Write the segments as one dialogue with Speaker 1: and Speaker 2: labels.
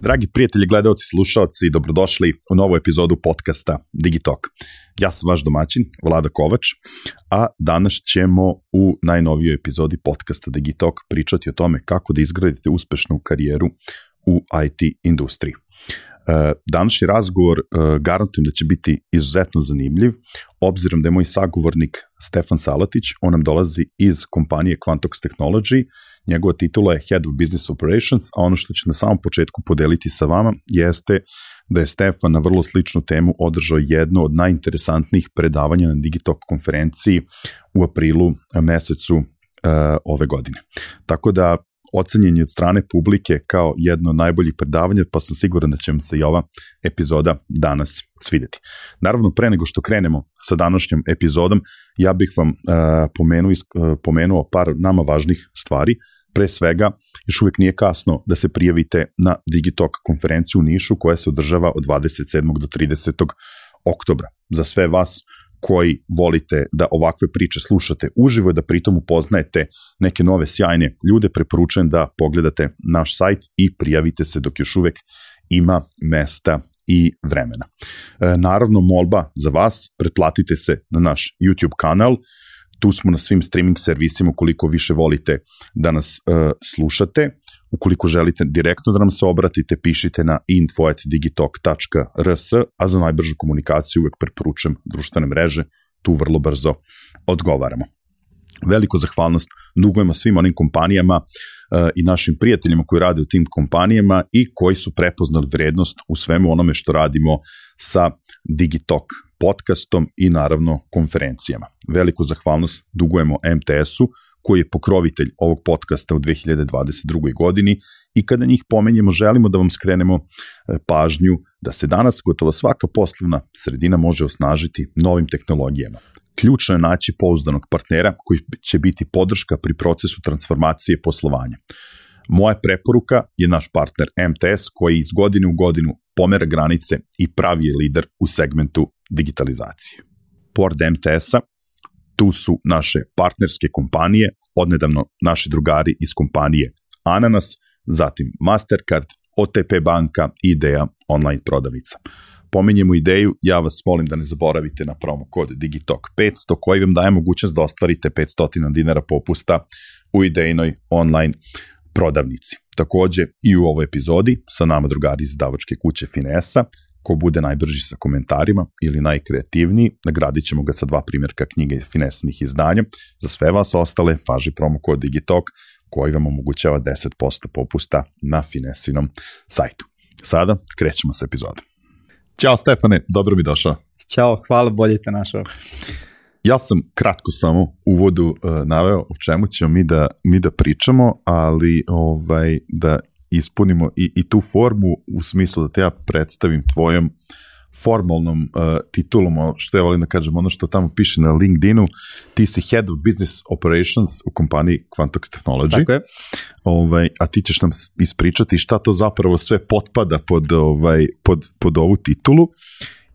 Speaker 1: Dragi prijatelji, gledalci, slušalci, dobrodošli u novu epizodu podcasta Digitalk. Ja sam vaš domaćin, Vlada Kovač, a danas ćemo u najnovijoj epizodi podcasta Digitalk pričati o tome kako da izgradite uspešnu karijeru u IT industriji. E, današnji razgovor e, garantujem da će biti izuzetno zanimljiv, obzirom da je moj sagovornik Stefan Salatić, on nam dolazi iz kompanije Quantox Technology, njegova titula je Head of Business Operations, a ono što ću na samom početku podeliti sa vama jeste da je Stefan na vrlo sličnu temu održao jedno od najinteresantnijih predavanja na Digitalk konferenciji u aprilu mesecu uh, ove godine. Tako da ocenjen je od strane publike kao jedno od najboljih predavanja, pa sam siguran da će vam se i ova epizoda danas svideti. Naravno, pre nego što krenemo sa današnjom epizodom, ja bih vam uh, pomenuo, uh, pomenuo par nama važnih stvari. Pre svega, još uvek nije kasno da se prijavite na Digitalk konferenciju u Nišu koja se održava od 27. do 30. oktobra. Za sve vas koji volite da ovakve priče slušate uživo i da pritom upoznajete neke nove sjajne ljude, preporučujem da pogledate naš sajt i prijavite se dok još uvek ima mesta i vremena. E, naravno, molba za vas, pretplatite se na naš YouTube kanal, tu smo na svim streaming servisima ukoliko više volite da nas uh, slušate. Ukoliko želite direktno da nam se obratite, pišite na info.digitalk.rs, a za najbržu komunikaciju uvek preporučujem društvene mreže, tu vrlo brzo odgovaramo. Veliko zahvalnost dugujemo svim onim kompanijama uh, i našim prijateljima koji rade u tim kompanijama i koji su prepoznali vrednost u svemu onome što radimo sa Digitalk podcastom i naravno konferencijama. Veliku zahvalnost dugujemo MTS-u koji je pokrovitelj ovog podcasta u 2022. godini i kada njih pomenjemo želimo da vam skrenemo e, pažnju da se danas gotovo svaka poslovna sredina može osnažiti novim tehnologijama. Ključno je naći pouzdanog partnera koji će biti podrška pri procesu transformacije poslovanja. Moja preporuka je naš partner MTS koji iz godine u godinu pomera granice i pravi je lider u segmentu digitalizacije. Pored MTS-a, tu su naše partnerske kompanije, odnedavno naši drugari iz kompanije Ananas, zatim Mastercard, OTP banka Ideja online prodavnica. Pominjemo ideju, ja vas molim da ne zaboravite na promo kod Digitalk 500 koji vam daje mogućnost da ostvarite 500 dinara popusta u idejnoj online prodavnici. Takođe i u ovoj epizodi sa nama drugari iz davačke kuće Finesa, ko bude najbrži sa komentarima ili najkreativniji, nagradit ćemo ga sa dva primjerka knjige finesnih izdanja. Za sve vas ostale, faži promo kod Digitalk koji vam omogućava 10% popusta na Finesinom sajtu. Sada krećemo sa epizodom. Ćao Stefane, dobro mi došao.
Speaker 2: Ćao, hvala, bolje te našao.
Speaker 1: Ja sam kratko samo u uvodu uh, naveo o čemu ćemo mi da, mi da pričamo, ali ovaj, da ispunimo i, i tu formu u smislu da te ja predstavim tvojom formalnom uh, titulom, što ja volim da kažem, ono što tamo piše na LinkedInu, ti si Head of Business Operations u kompaniji Quantox Technology.
Speaker 2: Tako je.
Speaker 1: Ovaj, a ti ćeš nam ispričati šta to zapravo sve potpada pod, ovaj, pod, pod ovu titulu.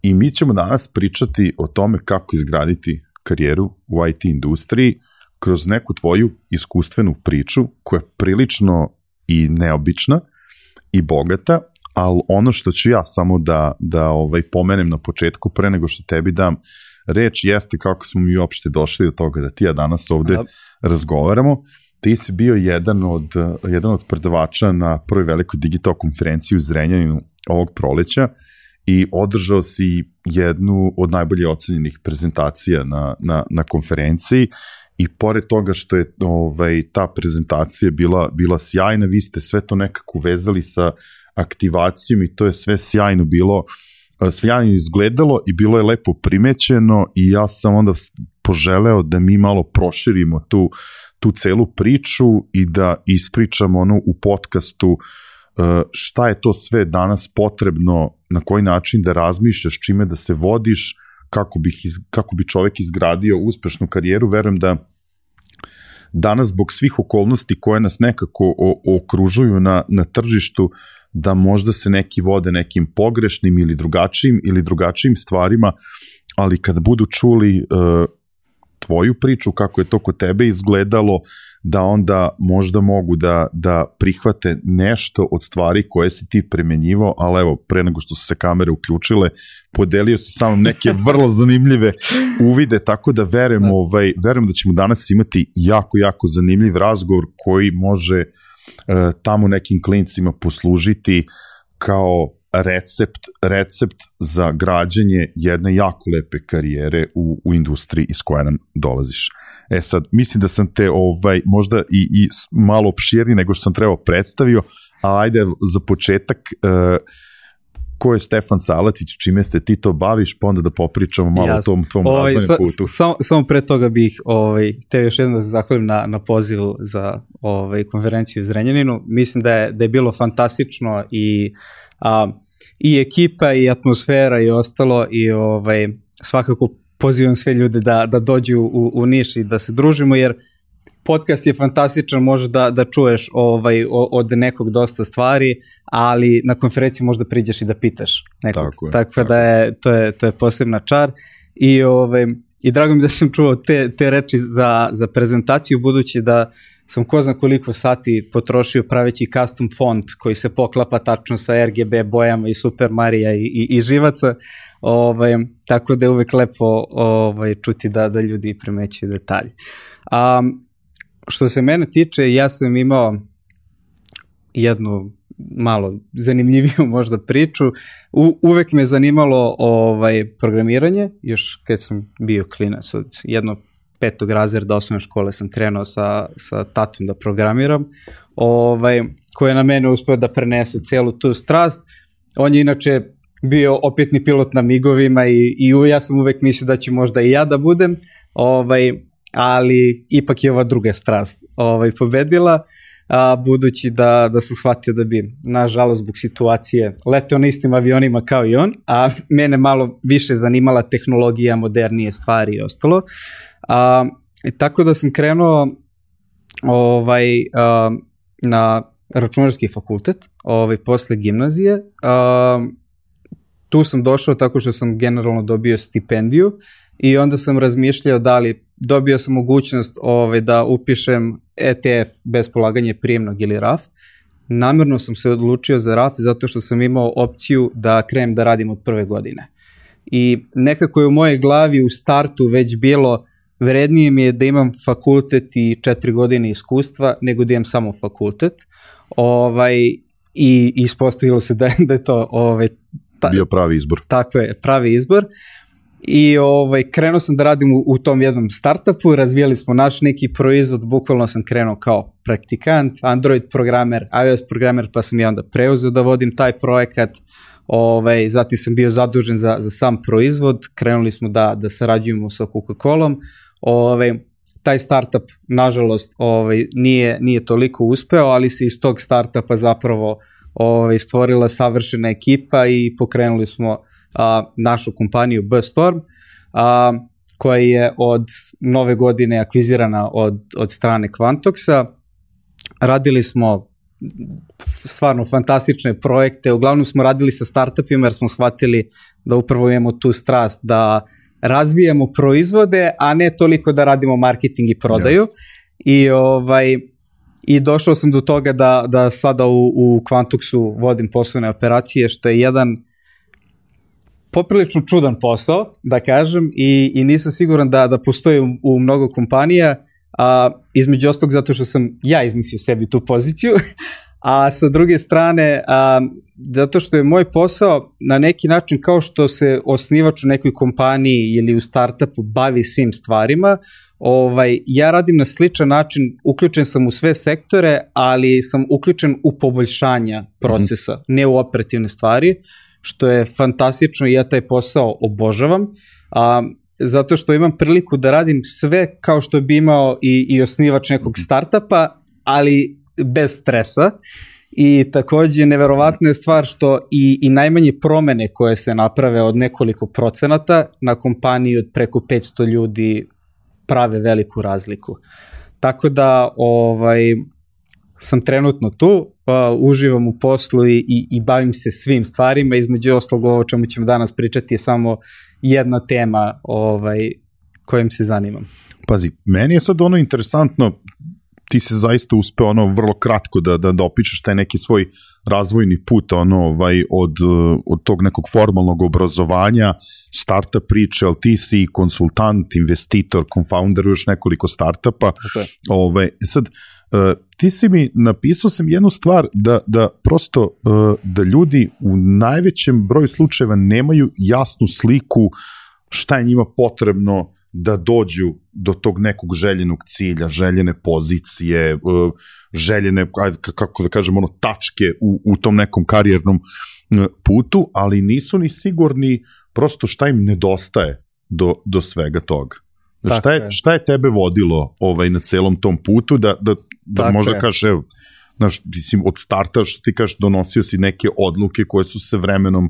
Speaker 1: I mi ćemo danas pričati o tome kako izgraditi karijeru u IT industriji kroz neku tvoju iskustvenu priču koja je prilično i neobična i bogata, ali ono što ću ja samo da, da ovaj, pomenem na početku pre nego što tebi dam reč jeste kako smo mi uopšte došli do toga da ti ja danas ovde da. razgovaramo. Ti si bio jedan od, jedan od predavača na prvoj velikoj digital konferenciji u Zrenjaninu ovog proleća i održao si jednu od najbolje ocenjenih prezentacija na, na, na konferenciji i pored toga što je ovaj, ta prezentacija bila, bila sjajna, vi ste sve to nekako vezali sa aktivacijom i to je sve sjajno bilo, sjajno izgledalo i bilo je lepo primećeno i ja sam onda poželeo da mi malo proširimo tu, tu celu priču i da ispričamo ono u podcastu šta je to sve danas potrebno, na koji način da razmišljaš, čime da se vodiš, kako, bih iz, kako bi čovek izgradio uspešnu karijeru, verujem da danas zbog svih okolnosti koje nas nekako o, okružuju na, na tržištu, da možda se neki vode nekim pogrešnim ili drugačijim ili drugačijim stvarima, ali kada budu čuli uh, tvoju priču, kako je to kod tebe izgledalo, da onda možda mogu da, da prihvate nešto od stvari koje si ti premenjivao, ali evo, pre nego što su se kamere uključile, podelio si samo neke vrlo zanimljive uvide, tako da verujem, ovaj, verujem da ćemo danas imati jako, jako zanimljiv razgovor koji može uh, tamo nekim klincima poslužiti kao recept, recept za građanje jedne jako lepe karijere u, u industriji iz koje nam dolaziš. E sad, mislim da sam te ovaj, možda i, i malo opširniji nego što sam trebao predstavio, a ajde za početak, uh, ko je Stefan Salatić, čime se ti to baviš, pa onda da popričamo malo Jasne. o tom tvom ovaj, razvojnom putu.
Speaker 2: Samo, samo pre toga bih ovaj, te još jedno da se zahvalim na, na pozivu za ovaj, konferenciju u Zrenjaninu. Mislim da je, da je bilo fantastično i a, i ekipa i atmosfera i ostalo i ovaj, svakako pozivam sve ljude da, da dođu u, u Niš i da se družimo jer podcast je fantastičan, može da, da čuješ ovaj, od nekog dosta stvari, ali na konferenciji možda priđeš i da pitaš nekog. Tako, je, tako, tako da je, to je, to je posebna čar. I, ovaj, i drago mi da sam čuo te, te reči za, za prezentaciju, budući da sam ko zna koliko sati potrošio praveći custom font koji se poklapa tačno sa RGB bojama i Super Marija i, i, i živaca, ovaj, tako da je uvek lepo ovaj, čuti da, da ljudi primećuju detalje. Um, što se mene tiče, ja sam imao jednu malo zanimljiviju možda priču. U, uvek me zanimalo ovaj programiranje, još kad sam bio klinac od jedno petog razreda osnovne škole sam krenuo sa, sa tatom da programiram, ovaj, koji je na mene uspeo da prenese celu tu strast. On je inače bio opetni pilot na migovima i, i ja sam uvek mislio da ću možda i ja da budem, ovaj, ali ipak je ova druga strast ovaj, pobedila, a, budući da, da sam shvatio da bi, nažalost, zbog situacije leteo na istim avionima kao i on, a mene malo više zanimala tehnologija, modernije stvari i ostalo. A, tako da sam krenuo ovaj, a, na računarski fakultet ovaj, posle gimnazije. A, tu sam došao tako što sam generalno dobio stipendiju i onda sam razmišljao da li dobio sam mogućnost ovaj, da upišem ETF bez polaganja prijemnog ili RAF. Namerno sam se odlučio za RAF zato što sam imao opciju da krenem da radim od prve godine. I nekako je u mojej glavi u startu već bilo vrednije mi je da imam fakultet i četiri godine iskustva nego da imam samo fakultet. Ovaj, I ispostavilo se da, da je to ovaj,
Speaker 1: ta, bio pravi izbor.
Speaker 2: Tako je, pravi izbor. I ovaj, krenuo sam da radim u, u tom jednom startupu, razvijali smo naš neki proizvod, bukvalno sam krenuo kao praktikant, Android programer, iOS programer, pa sam ja onda preuzeo da vodim taj projekat, ovaj, zatim sam bio zadužen za, za sam proizvod, krenuli smo da, da sarađujemo sa Coca-Colom, ovaj, taj startup, nažalost, ovaj, nije, nije toliko uspeo, ali se iz tog startupa zapravo ovaj, stvorila savršena ekipa i pokrenuli smo a, našu kompaniju B-Storm, a, koja je od nove godine akvizirana od, od strane Quantoxa. Radili smo stvarno fantastične projekte, uglavnom smo radili sa startupima jer smo shvatili da upravo imamo tu strast da razvijamo proizvode, a ne toliko da radimo marketing i prodaju. Yes. I ovaj i došao sam do toga da, da sada u, u Quantuxu vodim poslovne operacije, što je jedan poprilično čudan posao, da kažem, i, i nisam siguran da, da postoji u, u mnogo kompanija, a, između ostog zato što sam ja izmislio sebi tu poziciju, a sa druge strane, a, zato što je moj posao na neki način kao što se osnivač u nekoj kompaniji ili u startupu bavi svim stvarima, ovaj, ja radim na sličan način, uključen sam u sve sektore, ali sam uključen u poboljšanja procesa, mm -hmm. ne u operativne stvari, što je fantastično i ja taj posao obožavam, a, zato što imam priliku da radim sve kao što bi imao i, i osnivač nekog startupa, ali bez stresa. I takođe neverovatna je stvar što i, i najmanje promene koje se naprave od nekoliko procenata na kompaniji od preko 500 ljudi prave veliku razliku. Tako da ovaj, sam trenutno tu, uh, uživam u poslu i, i, i bavim se svim stvarima, između oslog ovo o čemu ćemo danas pričati je samo jedna tema ovaj, kojim se zanimam.
Speaker 1: Pazi, meni je sad ono interesantno, ti se zaista uspeo ono vrlo kratko da, da, da opišeš taj neki svoj razvojni put ono, ovaj, od, od tog nekog formalnog obrazovanja, starta priče, ali ti si konsultant, investitor, confounder još nekoliko startupa. Okay. Ovaj, sad, Uh, ti si mi napisao sam jednu stvar da, da prosto uh, da ljudi u najvećem broju slučajeva nemaju jasnu sliku šta je njima potrebno da dođu do tog nekog željenog cilja, željene pozicije, uh, željene, kako da kažem, ono, tačke u, u tom nekom karijernom uh, putu, ali nisu ni sigurni prosto šta im nedostaje do, do svega toga. Tako šta je, šta je tebe vodilo ovaj, na celom tom putu da, da, da možda kažeš, evo, znaš, mislim, od starta, što ti kažeš, donosio si neke odluke koje su se vremenom,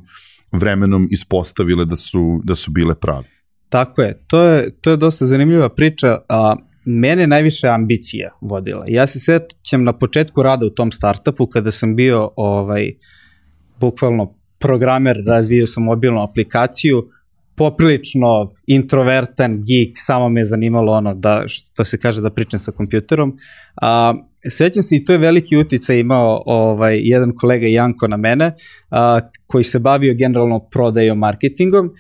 Speaker 1: vremenom ispostavile da su, da su bile prave.
Speaker 2: Tako je, to je, to je dosta zanimljiva priča, a mene najviše ambicija vodila. Ja se sećam na početku rada u tom startupu kada sam bio ovaj bukvalno programer, razvio sam mobilnu aplikaciju, poprilično introvertan, geek, samo me je zanimalo ono da, što se kaže, da pričam sa kompjuterom. A, sećam se i to je veliki uticaj imao ovaj, jedan kolega Janko na mene, a, koji se bavio generalno prodajom marketingom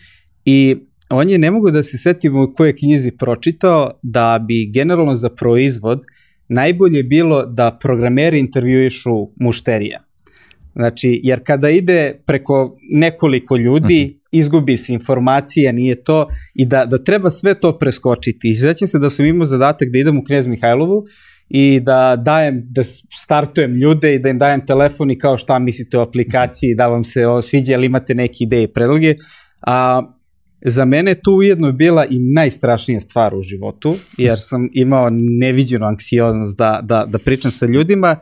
Speaker 2: i on je, ne mogu da se setim u koje knjizi pročitao, da bi generalno za proizvod najbolje bilo da programeri intervjuišu mušterija. Znači, jer kada ide preko nekoliko ljudi, mhm. izgubi se informacija, nije to, i da, da treba sve to preskočiti. I sećam se da sam imao zadatak da idem u Knjez Mihajlovu i da dajem, da startujem ljude i da im dajem telefon i kao šta mislite o aplikaciji, da vam se o, sviđa, ali imate neke ideje i predloge. A, za mene to ujedno je bila i najstrašnija stvar u životu, jer sam imao neviđenu anksioznost da, da, da pričam sa ljudima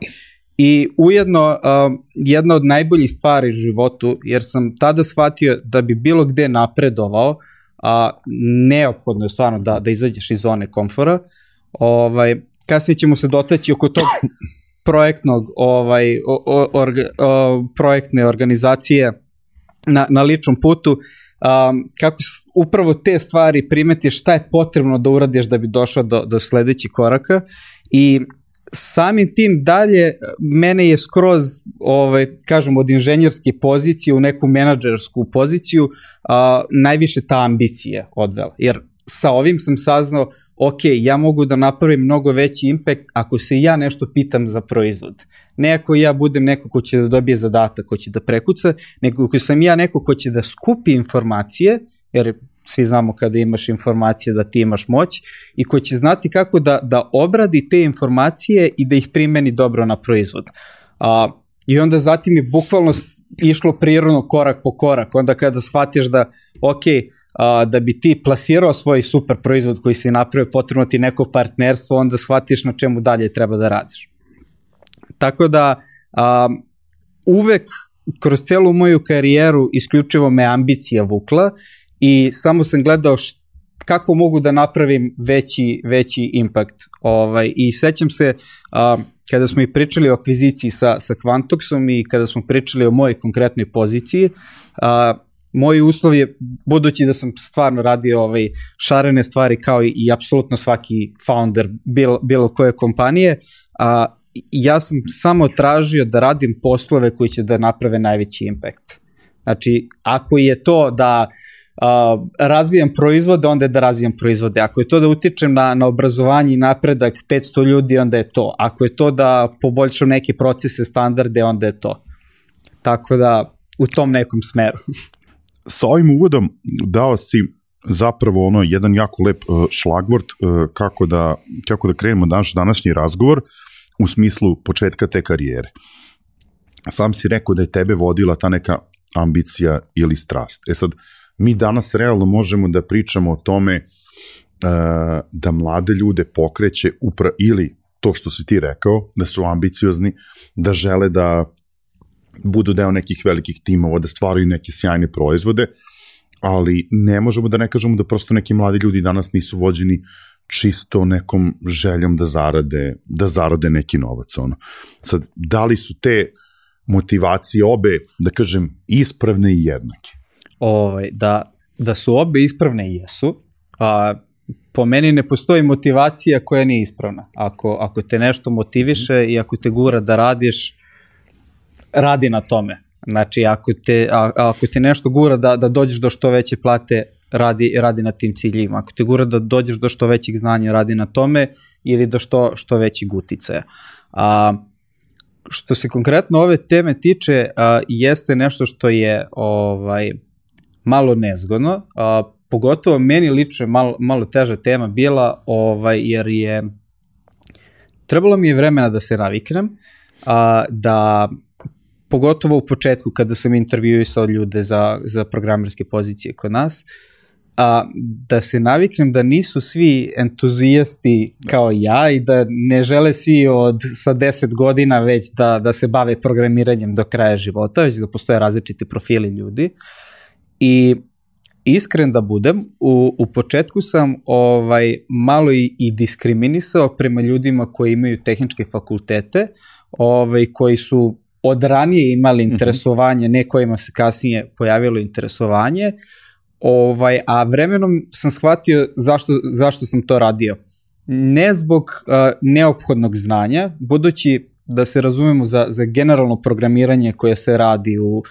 Speaker 2: I ujedno uh, jedna od najboljih stvari u životu, jer sam tada shvatio da bi bilo gde napredovao, a neophodno je stvarno da, da izađeš iz zone komfora. Ovaj, kasnije ćemo se dotaći oko tog projektnog ovaj o, orga, o, projektne organizacije na, na ličnom putu um, kako upravo te stvari primetiš šta je potrebno da uradiš da bi došao do, do sledećih koraka i samim tim dalje mene je skroz ovaj kažem od inženjerske pozicije u neku menadžersku poziciju a, najviše ta ambicija odvela. Jer sa ovim sam saznao ok, ja mogu da napravim mnogo veći impact ako se ja nešto pitam za proizvod. Ne ako ja budem neko ko će da dobije zadatak, ko će da prekuca, nego ako sam ja neko ko će da skupi informacije, jer svi znamo kada imaš informacije da ti imaš moć i ko će znati kako da, da obradi te informacije i da ih primeni dobro na proizvod. A, I onda zatim je bukvalno išlo prirodno korak po korak. Onda kada shvatiš da, ok, a, da bi ti plasirao svoj super proizvod koji si napravio, potrebno ti neko partnerstvo, onda shvatiš na čemu dalje treba da radiš. Tako da, a, uvek kroz celu moju karijeru isključivo me ambicija vukla i samo sam gledao št, kako mogu da napravim veći, veći impact. Ovaj, I sećam se, a, kada smo i pričali o akviziciji sa, sa Quantoxom i kada smo pričali o mojoj konkretnoj poziciji, a, moj uslov je, budući da sam stvarno radio ovaj, šarene stvari kao i, i apsolutno svaki founder bilo, bilo koje kompanije, a, ja sam samo tražio da radim poslove koji će da naprave najveći impact. Znači, ako je to da uh, razvijam proizvode, onda je da razvijam proizvode. Ako je to da utičem na, na obrazovanje i napredak 500 ljudi, onda je to. Ako je to da poboljšam neke procese, standarde, onda je to. Tako da, u tom nekom smeru.
Speaker 1: Sa ovim uvodom dao si zapravo ono jedan jako lep uh, šlagvort uh, kako da kako da krenemo naš današnji razgovor u smislu početka te karijere. Sam si rekao da je tebe vodila ta neka ambicija ili strast. E sad, mi danas realno možemo da pričamo o tome uh, da mlade ljude pokreće upra ili to što si ti rekao, da su ambiciozni, da žele da budu deo nekih velikih timova, da stvaraju neke sjajne proizvode, ali ne možemo da ne kažemo da prosto neki mladi ljudi danas nisu vođeni čisto nekom željom da zarade, da zarade neki novac. Ono. Sad, da li su te motivacije obe, da kažem, ispravne i jednake?
Speaker 2: ovaj, da, da su obe ispravne i jesu, a po meni ne postoji motivacija koja nije ispravna. Ako, ako te nešto motiviše i ako te gura da radiš, radi na tome. Znači, ako te, a, ako te nešto gura da, da dođeš do što veće plate, radi, radi na tim ciljima. Ako te gura da dođeš do što većeg znanja, radi na tome ili do što, što većeg uticaja. A, što se konkretno ove teme tiče, a, jeste nešto što je ovaj malo nezgodno, a, pogotovo meni lično malo, malo teža tema bila, ovaj, jer je trebalo mi je vremena da se naviknem, a, da pogotovo u početku kada sam intervjuisao ljude za, za programerske pozicije kod nas, a, da se naviknem da nisu svi entuzijasti kao ja i da ne žele svi od sa 10 godina već da, da se bave programiranjem do kraja života, već da postoje različiti profili ljudi. I iskren da budem, u, u početku sam ovaj malo i, i diskriminisao prema ljudima koji imaju tehničke fakultete, ovaj, koji su od ranije imali mhm. interesovanje, ne kojima se kasnije pojavilo interesovanje, ovaj, a vremenom sam shvatio zašto, zašto sam to radio. Ne zbog uh, neophodnog znanja, budući da se razumemo za, za generalno programiranje koje se radi u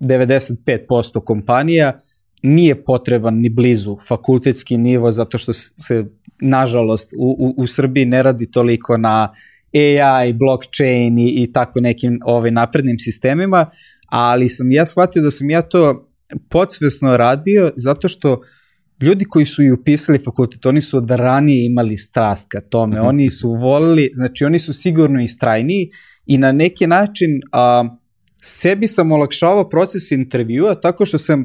Speaker 2: 95% kompanija, nije potreban ni blizu fakultetski nivo, zato što se, nažalost, u, u, u Srbiji ne radi toliko na AI, blockchain i, i tako nekim ovaj, naprednim sistemima, ali sam ja shvatio da sam ja to podsvesno radio zato što ljudi koji su i upisali fakultet, oni su od ranije imali strast ka tome, mhm. oni su volili, znači oni su sigurno istrajniji i na neki način a, sebi sam olakšavao proces intervjua tako što sam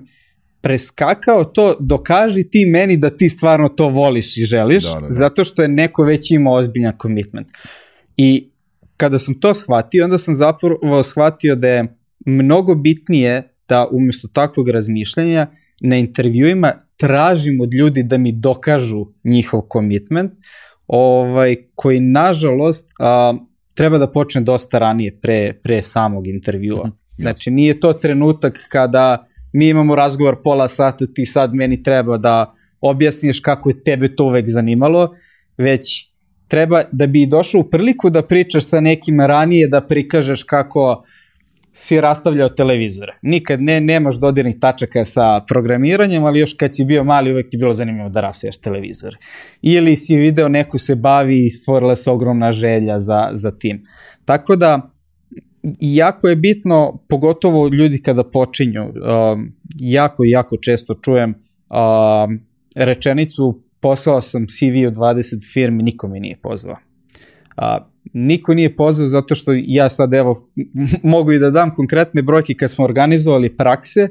Speaker 2: preskakao to, dokaži ti meni da ti stvarno to voliš i želiš, da, da, da. zato što je neko već imao ozbiljan commitment. I kada sam to shvatio, onda sam zapravo shvatio da je mnogo bitnije da umesto takvog razmišljanja na intervjuima tražim od ljudi da mi dokažu njihov commitment, ovaj, koji nažalost a, treba da počne dosta ranije pre, pre samog intervjua. Mhm, znači nije to trenutak kada mi imamo razgovor pola sata, ti sad meni treba da objasniš kako je tebe to uvek zanimalo, već treba da bi došao u priliku da pričaš sa nekim ranije, da prikažeš kako si rastavljao televizore. Nikad ne, nemaš dodirnih tačaka sa programiranjem, ali još kad si bio mali uvek ti bilo zanimljivo da rastavijaš televizore. Ili si video neko se bavi i stvorila se ogromna želja za, za tim. Tako da, jako je bitno, pogotovo ljudi kada počinju, um, jako, jako često čujem um, rečenicu poslao sam CV u 20 firmi, niko me nije pozvao. A, niko nije pozvao zato što ja sad evo mogu i da dam konkretne brojke kad smo organizovali prakse,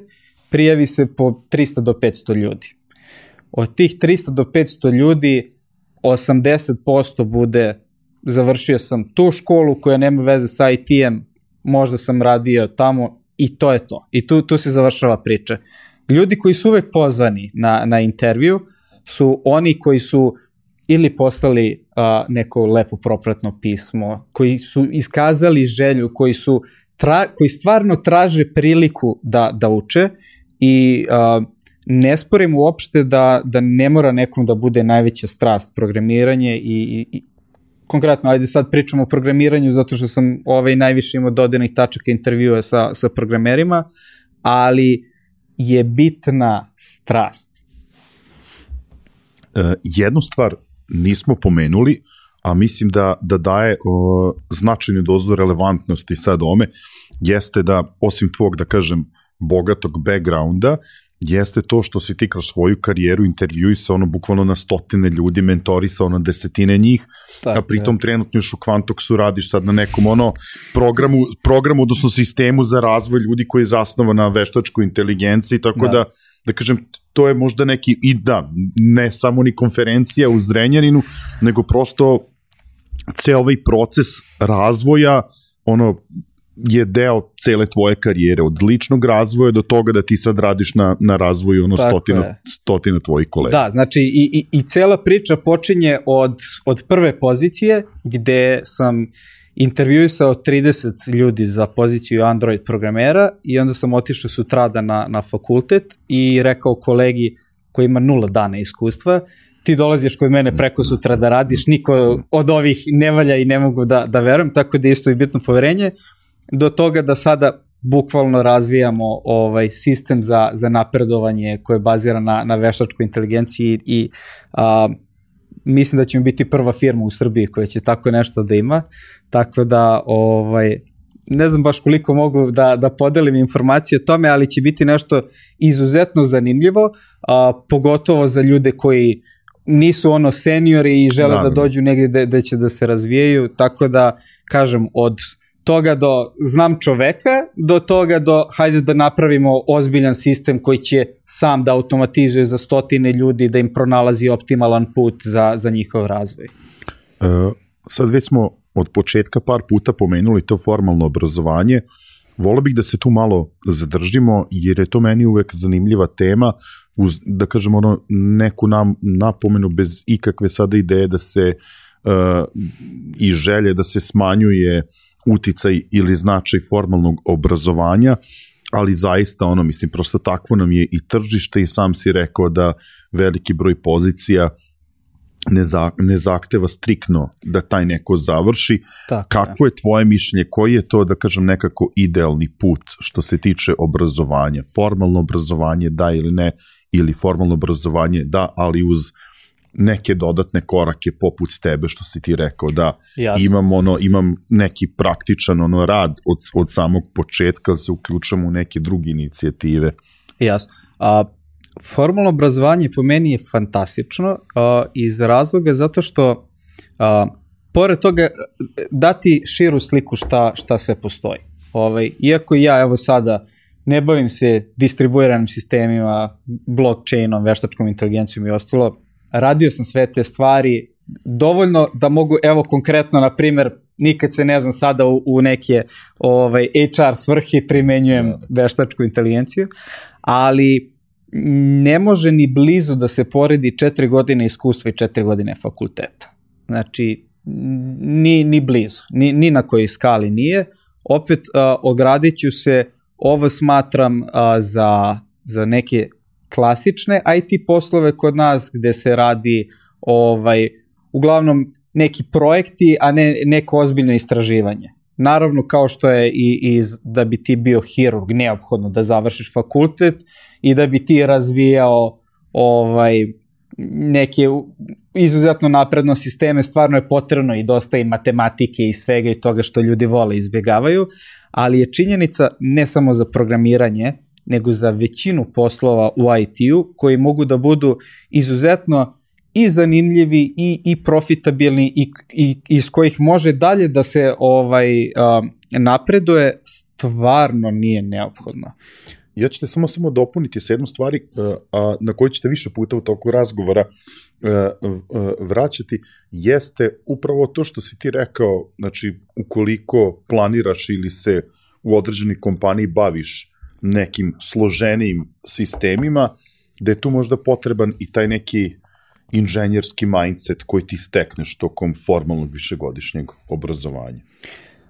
Speaker 2: prijavi se po 300 do 500 ljudi. Od tih 300 do 500 ljudi 80% bude završio sam tu školu koja nema veze sa IT-em, možda sam radio tamo i to je to. I tu, tu se završava priča. Ljudi koji su uvek pozvani na, na intervju su oni koji su ili poslali uh, neko lepo propratno pismo, koji su iskazali želju, koji su tra, koji stvarno traže priliku da, da uče i uh, ne sporim uopšte da, da ne mora nekom da bude najveća strast programiranje i, i, i konkretno, ajde sad pričamo o programiranju zato što sam ovaj najviše imao dodirnih tačaka intervjua sa, sa programerima, ali je bitna strast.
Speaker 1: E, jednu stvar nismo pomenuli, a mislim da, da daje o, značajnu dozu relevantnosti sad ome, jeste da, osim tvog, da kažem, bogatog backgrounda, jeste to što si ti kroz svoju karijeru intervjuisao ono bukvalno na stotine ljudi, mentorisao na desetine njih, Tako, a pritom je. trenutno još u Quantoxu radiš sad na nekom ono programu, programu, odnosno sistemu za razvoj ljudi koji je zasnovan na veštačkoj inteligenciji, tako da, da, da kažem, to je možda neki, i da, ne samo ni konferencija u Zrenjaninu, nego prosto ceo ovaj proces razvoja, ono, je deo cele tvoje karijere, od ličnog razvoja do toga da ti sad radiš na, na razvoju ono stotina, stotina tvojih kolega.
Speaker 2: Da, znači i, i, i cela priča počinje od, od prve pozicije gde sam intervjuisao 30 ljudi za poziciju Android programera i onda sam otišao sutrada na, na fakultet i rekao kolegi koji ima nula dana iskustva ti dolaziš kod mene preko sutra da radiš, niko od ovih ne valja i ne mogu da, da verujem, tako da isto i bitno poverenje, do toga da sada bukvalno razvijamo ovaj sistem za, za napredovanje koje je bazira na, na veštačkoj inteligenciji i a, mislim da ćemo biti prva firma u Srbiji koja će tako nešto da ima, tako da ovaj, ne znam baš koliko mogu da, da podelim informacije o tome, ali će biti nešto izuzetno zanimljivo, a, pogotovo za ljude koji nisu ono seniori i žele da, da dođu negde gde, gde će da se razvijaju, tako da, kažem, od toga do znam čoveka, do toga do hajde da napravimo ozbiljan sistem koji će sam da automatizuje za stotine ljudi, da im pronalazi optimalan put za, za njihov razvoj.
Speaker 1: E, sad već smo od početka par puta pomenuli to formalno obrazovanje. Volio bih da se tu malo zadržimo, jer je to meni uvek zanimljiva tema, uz, da kažem, ono, neku nam, napomenu bez ikakve sada ideje da se uh, i želje da se smanjuje uticaj ili značaj formalnog obrazovanja, ali zaista ono, mislim, prosto takvo nam je i tržište i sam si rekao da veliki broj pozicija ne, za, ne zahteva strikno da taj neko završi. Tako, Kakvo je tvoje mišljenje? Koji je to, da kažem, nekako idealni put što se tiče obrazovanja? Formalno obrazovanje da ili ne, ili formalno obrazovanje da, ali uz neke dodatne korake poput tebe što si ti rekao da Jasno. imam ono imam neki praktičan ono rad od od samog početka da se uključam u neke druge inicijative.
Speaker 2: Jasno. A formalno obrazovanje po meni je fantastično a, iz razloga zato što a, pored toga dati širu sliku šta šta sve postoji. Ovaj iako ja evo sada ne bavim se distribuiranim sistemima, blockchainom, veštačkom inteligencijom i ostalo, radio sam sve te stvari, dovoljno da mogu, evo konkretno, na primer, nikad se ne znam sada u, u neke ovaj, HR svrhe primenjujem da. veštačku inteligenciju, ali ne može ni blizu da se poredi četiri godine iskustva i četiri godine fakulteta. Znači, ni, ni blizu, ni, ni na kojoj skali nije. Opet, uh, ogradit ću se, ovo smatram uh, za, za neke klasične IT poslove kod nas gde se radi ovaj uglavnom neki projekti, a ne neko ozbiljno istraživanje. Naravno, kao što je i, i da bi ti bio hirurg neophodno da završiš fakultet i da bi ti razvijao ovaj, neke izuzetno napredno sisteme, stvarno je potrebno i dosta i matematike i svega i toga što ljudi vole izbjegavaju, ali je činjenica ne samo za programiranje, nego za većinu poslova u IT-u koji mogu da budu izuzetno i zanimljivi i, i profitabilni i, i iz kojih može dalje da se ovaj uh, napreduje stvarno nije neophodno.
Speaker 1: Ja ću te samo samo dopuniti sa jednom stvari a, na koju ćete više puta u toku razgovora vraćati, jeste upravo to što si ti rekao, znači ukoliko planiraš ili se u određenoj kompaniji baviš nekim složenijim sistemima, da je tu možda potreban i taj neki inženjerski mindset koji ti stekneš tokom formalnog višegodišnjeg obrazovanja.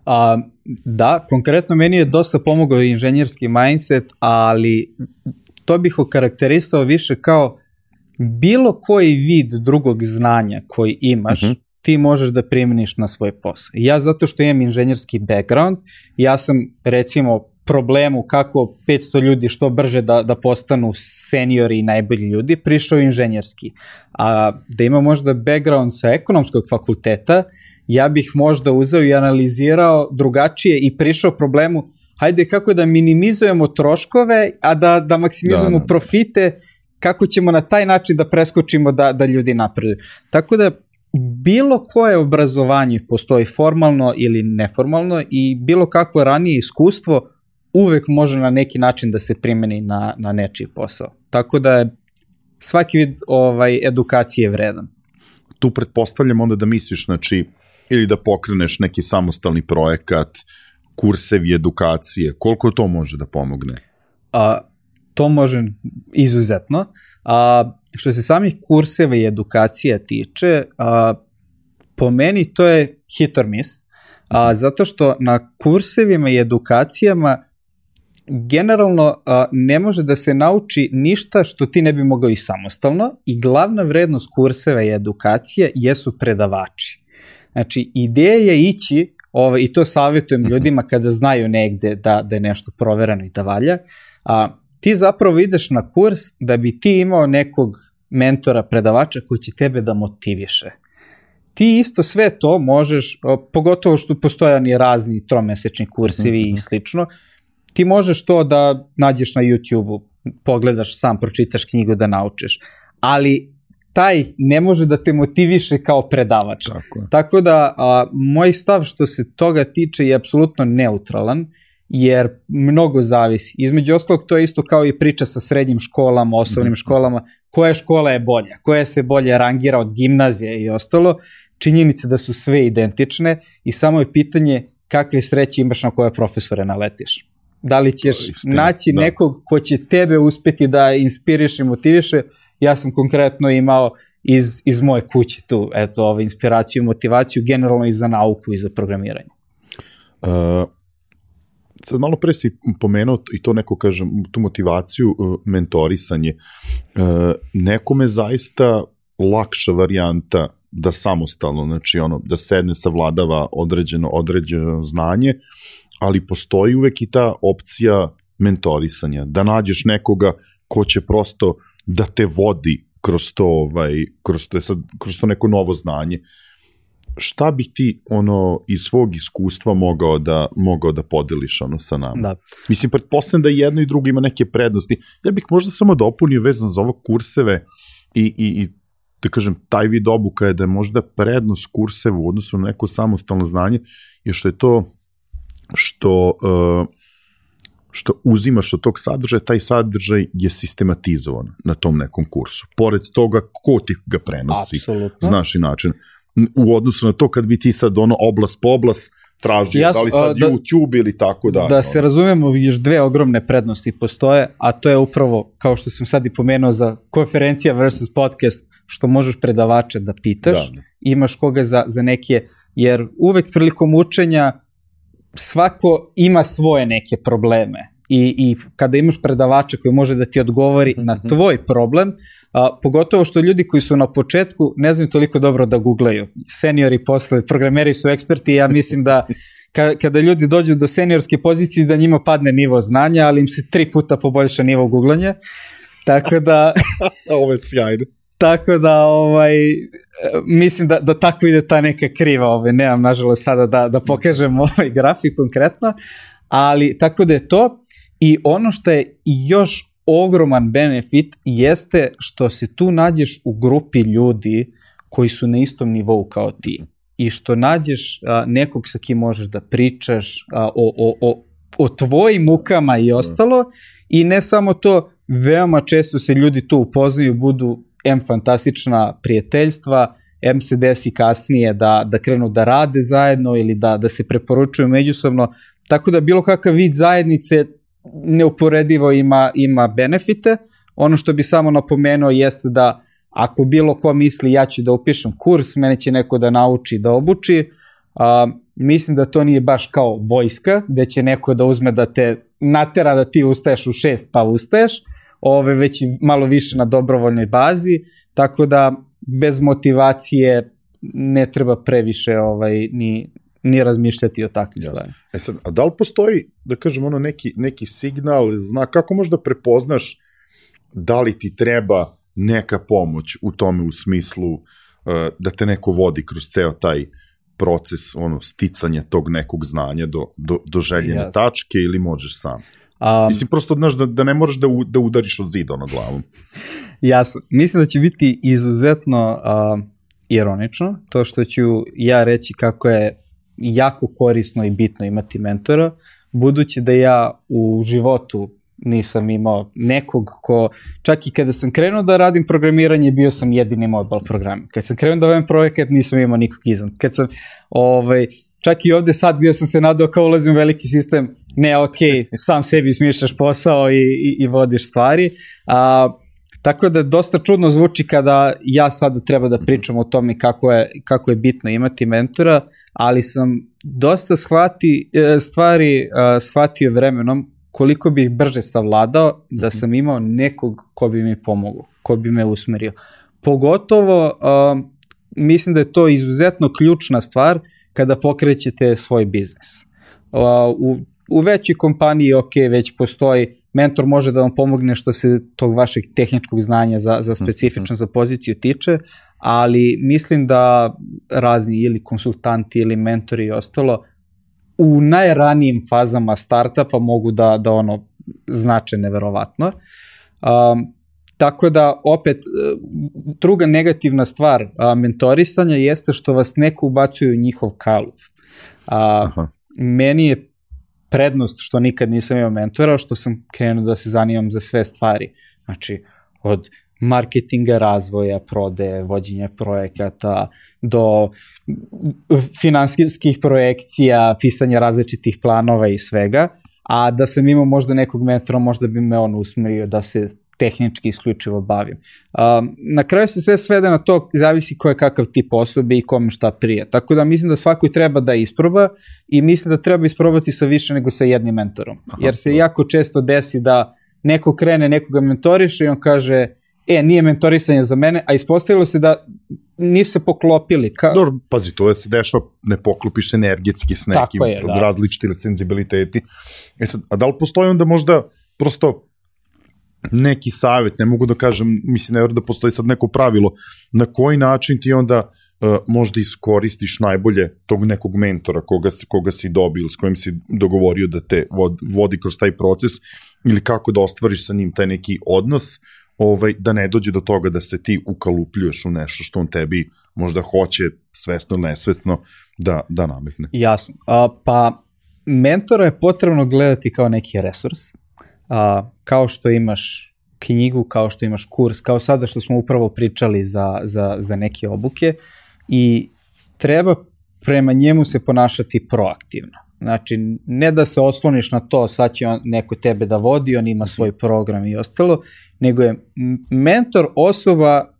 Speaker 2: A, da, konkretno meni je dosta pomogao inženjerski mindset, ali to bih okarakteristao više kao bilo koji vid drugog znanja koji imaš, uh mhm. -huh. ti možeš da primeniš na svoj posao. Ja zato što imam inženjerski background, ja sam recimo problemu kako 500 ljudi što brže da, da postanu seniori i najbolji ljudi, prišao inženjerski. A da ima možda background sa ekonomskog fakulteta, ja bih možda uzeo i analizirao drugačije i prišao problemu hajde kako da minimizujemo troškove, a da, da maksimizujemo da, da, profite, kako ćemo na taj način da preskočimo da, da ljudi napreduju. Tako da bilo koje obrazovanje postoji formalno ili neformalno i bilo kakvo ranije iskustvo uvek može na neki način da se primeni na, na nečiji posao. Tako da je svaki vid ovaj, edukacije vredan.
Speaker 1: Tu pretpostavljam onda da misliš, znači, ili da pokreneš neki samostalni projekat, kursevi edukacije, koliko to može da pomogne?
Speaker 2: A, to može izuzetno. A, što se samih kurseva i edukacija tiče, a, po meni to je hit or miss, a, zato što na kursevima i edukacijama generalno a, ne može da se nauči ništa što ti ne bi mogao i samostalno i glavna vrednost kurseva i edukacije jesu predavači. Znači, ideja je ići, ovaj, i to savjetujem ljudima kada znaju negde da, da je nešto provereno i da valja, a, ti zapravo ideš na kurs da bi ti imao nekog mentora, predavača koji će tebe da motiviše. Ti isto sve to možeš, pogotovo što postoje ni razni tromesečni kursevi mm -hmm. i mhm. slično, ti možeš to da nađeš na YouTube-u, pogledaš sam, pročitaš knjigu da naučiš, ali taj ne može da te motiviše kao predavač. Tako, je. Tako da, a, moj stav što se toga tiče je apsolutno neutralan, jer mnogo zavisi. Između ostalog, to je isto kao i priča sa srednjim školama, osnovnim mm -hmm. školama, koja škola je bolja, koja se bolje rangira od gimnazije i ostalo, činjenice da su sve identične i samo je pitanje kakve sreće imaš na koje profesore naletiš. Da li ćeš naći da. nekog ko će tebe uspeti da inspiriše i motiviše, ja sam konkretno imao iz, iz moje kuće tu, eto, ovaj, inspiraciju i motivaciju generalno i za nauku i za programiranje.
Speaker 1: Uh, sad malo pre si pomenuo i to neko, kažem, tu motivaciju, uh, mentorisanje. Uh, nekome zaista lakša varijanta da samostalno, znači ono, da sedne, savladava određeno, određeno znanje, ali postoji uvek i ta opcija mentorisanja, da nađeš nekoga ko će prosto da te vodi kroz to, ovaj, kroz to, sad, kroz to neko novo znanje. Šta bi ti ono iz svog iskustva mogao da mogao da podeliš ono sa nama? Da. Mislim pretpostavljam da jedno i drugo ima neke prednosti. Ja bih možda samo dopunio vezano za ovo kurseve i i i da kažem taj vid obuka je da je možda prednost kurseva u odnosu na neko samostalno znanje je što je to što uh, što uzimaš od tog sadržaja, taj sadržaj je sistematizovan na tom nekom kursu. Pored toga, ko ti ga prenosi, Absolutno. znaš i način. U odnosu na to kad bi ti sad ono oblast po oblast tražio, ja, da li sad da, YouTube ili tako da.
Speaker 2: Da se razumemo, vidiš dve ogromne prednosti postoje, a to je upravo, kao što sam sad i pomenuo za konferencija versus podcast, što možeš predavača da pitaš, da, da. imaš koga za, za neke, jer uvek prilikom učenja svako ima svoje neke probleme i, i kada imaš predavača koji može da ti odgovori na mhm. tvoj problem, a, pogotovo što ljudi koji su na početku ne znaju toliko dobro da googlaju. Seniori posle, programeri su eksperti i ja mislim da ka, kada ljudi dođu do seniorske pozicije da njima padne nivo znanja, ali im se tri puta poboljša nivo googlanja. Tako da...
Speaker 1: Ovo je sjajno.
Speaker 2: Tako da, ovaj, mislim da, da tako ide ta neka kriva, ovaj, nemam nažalost sada da, da pokažem ovaj grafik konkretno, ali tako da je to. I ono što je još ogroman benefit jeste što se tu nađeš u grupi ljudi koji su na istom nivou kao ti. I što nađeš a, nekog sa kim možeš da pričaš a, o, o, o, o tvojim mukama i ostalo. I ne samo to, veoma često se ljudi tu upoznaju, budu M fantastična prijateljstva, M se desi kasnije da, da krenu da rade zajedno ili da, da se preporučuju međusobno, tako da bilo kakav vid zajednice neuporedivo ima, ima benefite. Ono što bi samo napomenuo jeste da ako bilo ko misli ja ću da upišem kurs, mene će neko da nauči da obuči, a, mislim da to nije baš kao vojska, gde će neko da uzme da te natera da ti ustaješ u šest pa ustaješ, ove već malo više na dobrovoljnoj bazi, tako da bez motivacije ne treba previše ovaj, ni, ni razmišljati o takvim stvarima.
Speaker 1: E sad, a da li postoji, da kažem, ono neki, neki signal, zna, kako možda prepoznaš da li ti treba neka pomoć u tome u smislu uh, da te neko vodi kroz ceo taj proces ono sticanja tog nekog znanja do, do, do željene yes. tačke ili možeš sam? Um, Mislim, prosto, znaš, da, da ne moraš da, u, da udariš od zida ono glavom.
Speaker 2: Jasno. Mislim da će biti izuzetno uh, ironično, to što ću ja reći kako je jako korisno i bitno imati mentora, budući da ja u životu nisam imao nekog ko, čak i kada sam krenuo da radim programiranje, bio sam jedini mobile program. Kad sam krenuo da ovim projekat, nisam imao nikog izan. Kad sam, ovaj, čak i ovde sad bio sam se nadao kao ulazim u veliki sistem, ne, ok, sam sebi smišljaš posao i, i, i vodiš stvari. A, tako da dosta čudno zvuči kada ja sada treba da pričam o tome kako je, kako je bitno imati mentora, ali sam dosta shvati, e, stvari shvatio vremenom koliko bih brže savladao da sam imao nekog ko bi mi pomogao, ko bi me usmerio. Pogotovo, uh, mislim da je to izuzetno ključna stvar kada pokrećete svoj biznis. Uh, u, u većoj kompaniji, ok, već postoji mentor može da vam pomogne što se tog vašeg tehničkog znanja za, za specifično za poziciju tiče, ali mislim da razni ili konsultanti ili mentori i ostalo u najranijim fazama startupa mogu da, da ono znače neverovatno. Um, tako da, opet, druga negativna stvar a, mentorisanja jeste što vas neko ubacuje u njihov kalup. A, Aha. meni je prednost što nikad nisam imao mentora, što sam krenuo da se zanimam za sve stvari. Znači, od marketinga, razvoja, prode, vođenja projekata, do finansijskih projekcija, pisanja različitih planova i svega, a da sam imao možda nekog mentora, možda bi me on usmerio da se tehnički isključivo bavim. Um, na kraju se sve svede na to, zavisi ko je kakav tip osobe i kome šta prije. Tako da mislim da svako treba da isproba i mislim da treba isprobati sa više nego sa jednim mentorom. Jer se jako često desi da neko krene, nekoga mentoriše i on kaže, e, nije mentorisanje za mene, a ispostavilo se da nisu se poklopili. Ka...
Speaker 1: Dobro, pazi, to je se dešava, ne poklopiš se energetski s nekim je, da. različiti senzibiliteti. E sad, a da li postoji onda možda prosto neki savjet, ne mogu da kažem, mislim, ne da postoji sad neko pravilo, na koji način ti onda uh, možda iskoristiš najbolje tog nekog mentora koga, koga si dobio, s kojim si dogovorio da te vod, vodi kroz taj proces ili kako da ostvariš sa njim taj neki odnos, ovaj, da ne dođe do toga da se ti ukalupljuješ u nešto što on tebi možda hoće svesno ili nesvesno da, da nametne.
Speaker 2: Jasno. A, pa mentora je potrebno gledati kao neki resurs, a, kao što imaš knjigu, kao što imaš kurs, kao sada što smo upravo pričali za, za, za neke obuke i treba prema njemu se ponašati proaktivno. Znači, ne da se osloniš na to, sad će on, neko tebe da vodi, on ima svoj program i ostalo, nego je mentor osoba,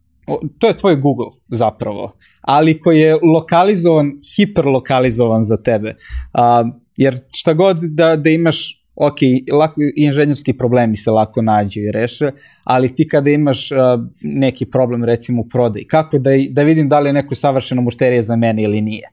Speaker 2: to je tvoj Google zapravo, ali koji je lokalizovan, hiperlokalizovan za tebe. A, jer šta god da, da imaš ok, lako, inženjerski problemi se lako nađu i reše, ali ti kada imaš uh, neki problem recimo u prodaj, kako da, da vidim da li je neko savršeno mušterije za mene ili nije.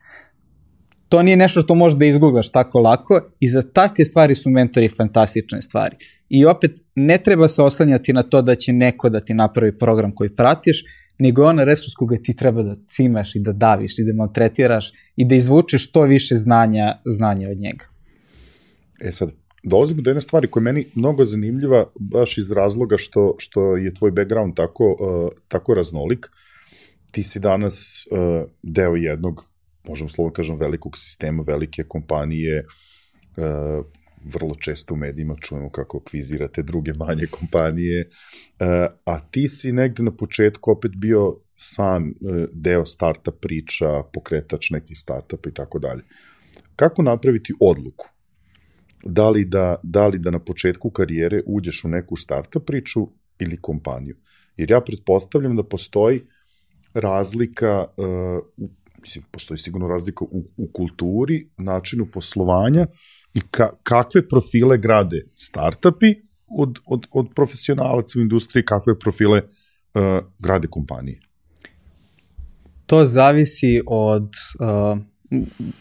Speaker 2: To nije nešto što možeš da izgooglaš tako lako i za takve stvari su mentori fantastične stvari. I opet, ne treba se oslanjati na to da će neko da ti napravi program koji pratiš, nego on resurs koga ti treba da cimaš i da daviš i da maltretiraš i da izvučeš što više znanja, znanja od njega.
Speaker 1: E sad, dolazimo do jedne stvari koja je meni mnogo zanimljiva, baš iz razloga što, što je tvoj background tako, uh, tako raznolik. Ti si danas uh, deo jednog, možemo slovo kažem, velikog sistema, velike kompanije, uh, vrlo često u medijima čujemo kako kvizirate druge manje kompanije, uh, a ti si negde na početku opet bio sam uh, deo startup priča, pokretač nekih startupa i tako dalje. Kako napraviti odluku? Da li da, da li da na početku karijere uđeš u neku startup priču ili kompaniju. Jer ja pretpostavljam da postoji razlika, uh, mislim, postoji sigurno razlika u, u kulturi, načinu poslovanja i ka, kakve profile grade startupi od, od, od profesionalaca u industriji, kakve profile uh, grade kompanije.
Speaker 2: To zavisi od uh,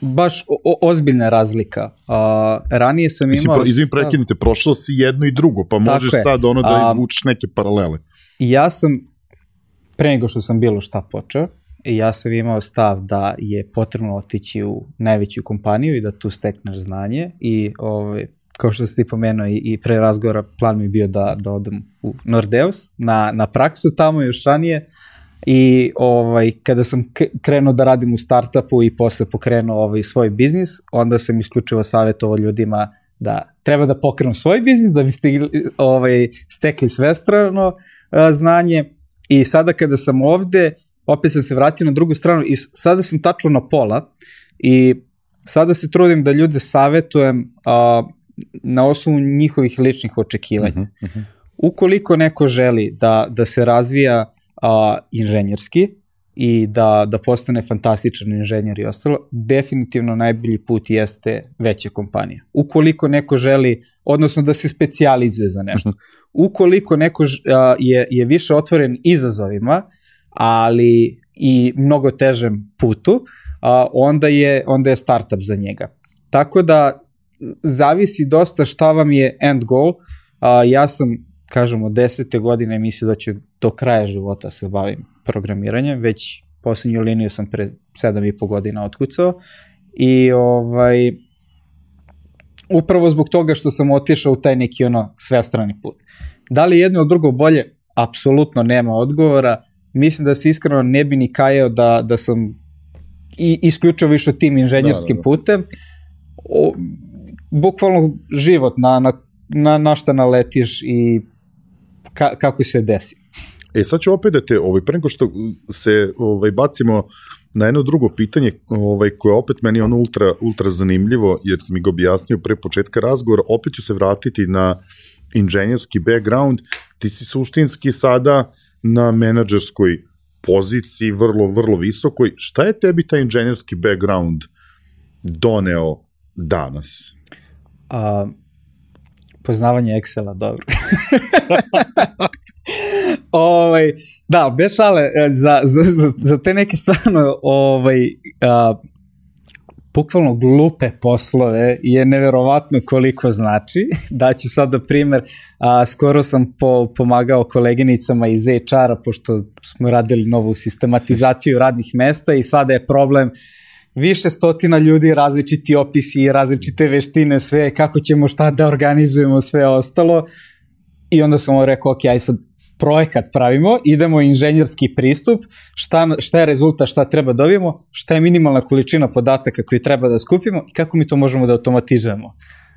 Speaker 2: baš o, ozbiljna razlika. A, ranije sam Mislim, imao...
Speaker 1: Mislim, izvim prekinite, prošlo si jedno i drugo, pa možeš je. sad ono da izvučeš neke paralele.
Speaker 2: Ja sam, pre nego što sam bilo šta počeo, ja sam imao stav da je potrebno otići u najveću kompaniju i da tu stekneš znanje i ovaj, kao što si ti pomenuo i, i pre razgovora, plan mi bio da, da odem u Nordeus na, na praksu tamo još ranije, uh, I ovaj, kada sam krenuo da radim u startupu i posle pokrenuo ovaj svoj biznis, onda sam isključivo savjetovao ljudima da treba da pokrenu svoj biznis, da bi stigli, ovaj, stekli svestrano a, znanje. I sada kada sam ovde, opet sam se vratio na drugu stranu i sada sam tačno na pola i sada se trudim da ljude savetujem a, na osnovu njihovih ličnih očekivanja. Uh -huh, uh -huh. Ukoliko neko želi da, da se razvija a, inženjerski i da, da postane fantastičan inženjer i ostalo, definitivno najbolji put jeste veća kompanija. Ukoliko neko želi, odnosno da se specijalizuje za nešto. Ukoliko neko a, je, je više otvoren izazovima, ali i mnogo težem putu, a, onda, je, onda je startup za njega. Tako da zavisi dosta šta vam je end goal. A, ja sam, kažemo, desete godine mislio da ću do kraja života se bavim programiranjem, već poslednju liniju sam pre sedam i po godina otkucao i ovaj, upravo zbog toga što sam otišao u taj neki ono svestrani put. Da li jedno od drugo bolje? Apsolutno nema odgovora. Mislim da se iskreno ne bi ni kajao da, da sam i isključio više tim inženjerskim da, da, da. putem. O, bukvalno život na, na, na, na šta naletiš i ka, kako se desi.
Speaker 1: E, sad ću opet da te, ovaj, pre nego što se ovaj, bacimo na jedno drugo pitanje, ovaj, koje opet meni ono ultra, ultra zanimljivo, jer sam mi ga objasnio pre početka razgovora, opet ću se vratiti na inženjerski background, ti si suštinski sada na menadžerskoj poziciji, vrlo, vrlo visokoj. Šta je tebi taj inženjerski background doneo danas?
Speaker 2: A, poznavanje Excela, dobro. ovaj, da, bez šale, e, za, za, za, te neke stvarno ovaj, a, bukvalno glupe poslove je neverovatno koliko znači. Daću sada primer, a, skoro sam po, pomagao koleginicama iz HR-a, pošto smo radili novu sistematizaciju radnih mesta i sada je problem više stotina ljudi, različiti opisi, različite veštine, sve, kako ćemo šta da organizujemo, sve ostalo. I onda sam mu rekao, ok, aj sad projekat pravimo, idemo inženjerski pristup, šta, šta je rezultat, šta treba dobijemo, da šta je minimalna količina podataka koju treba da skupimo i kako mi to možemo da automatizujemo.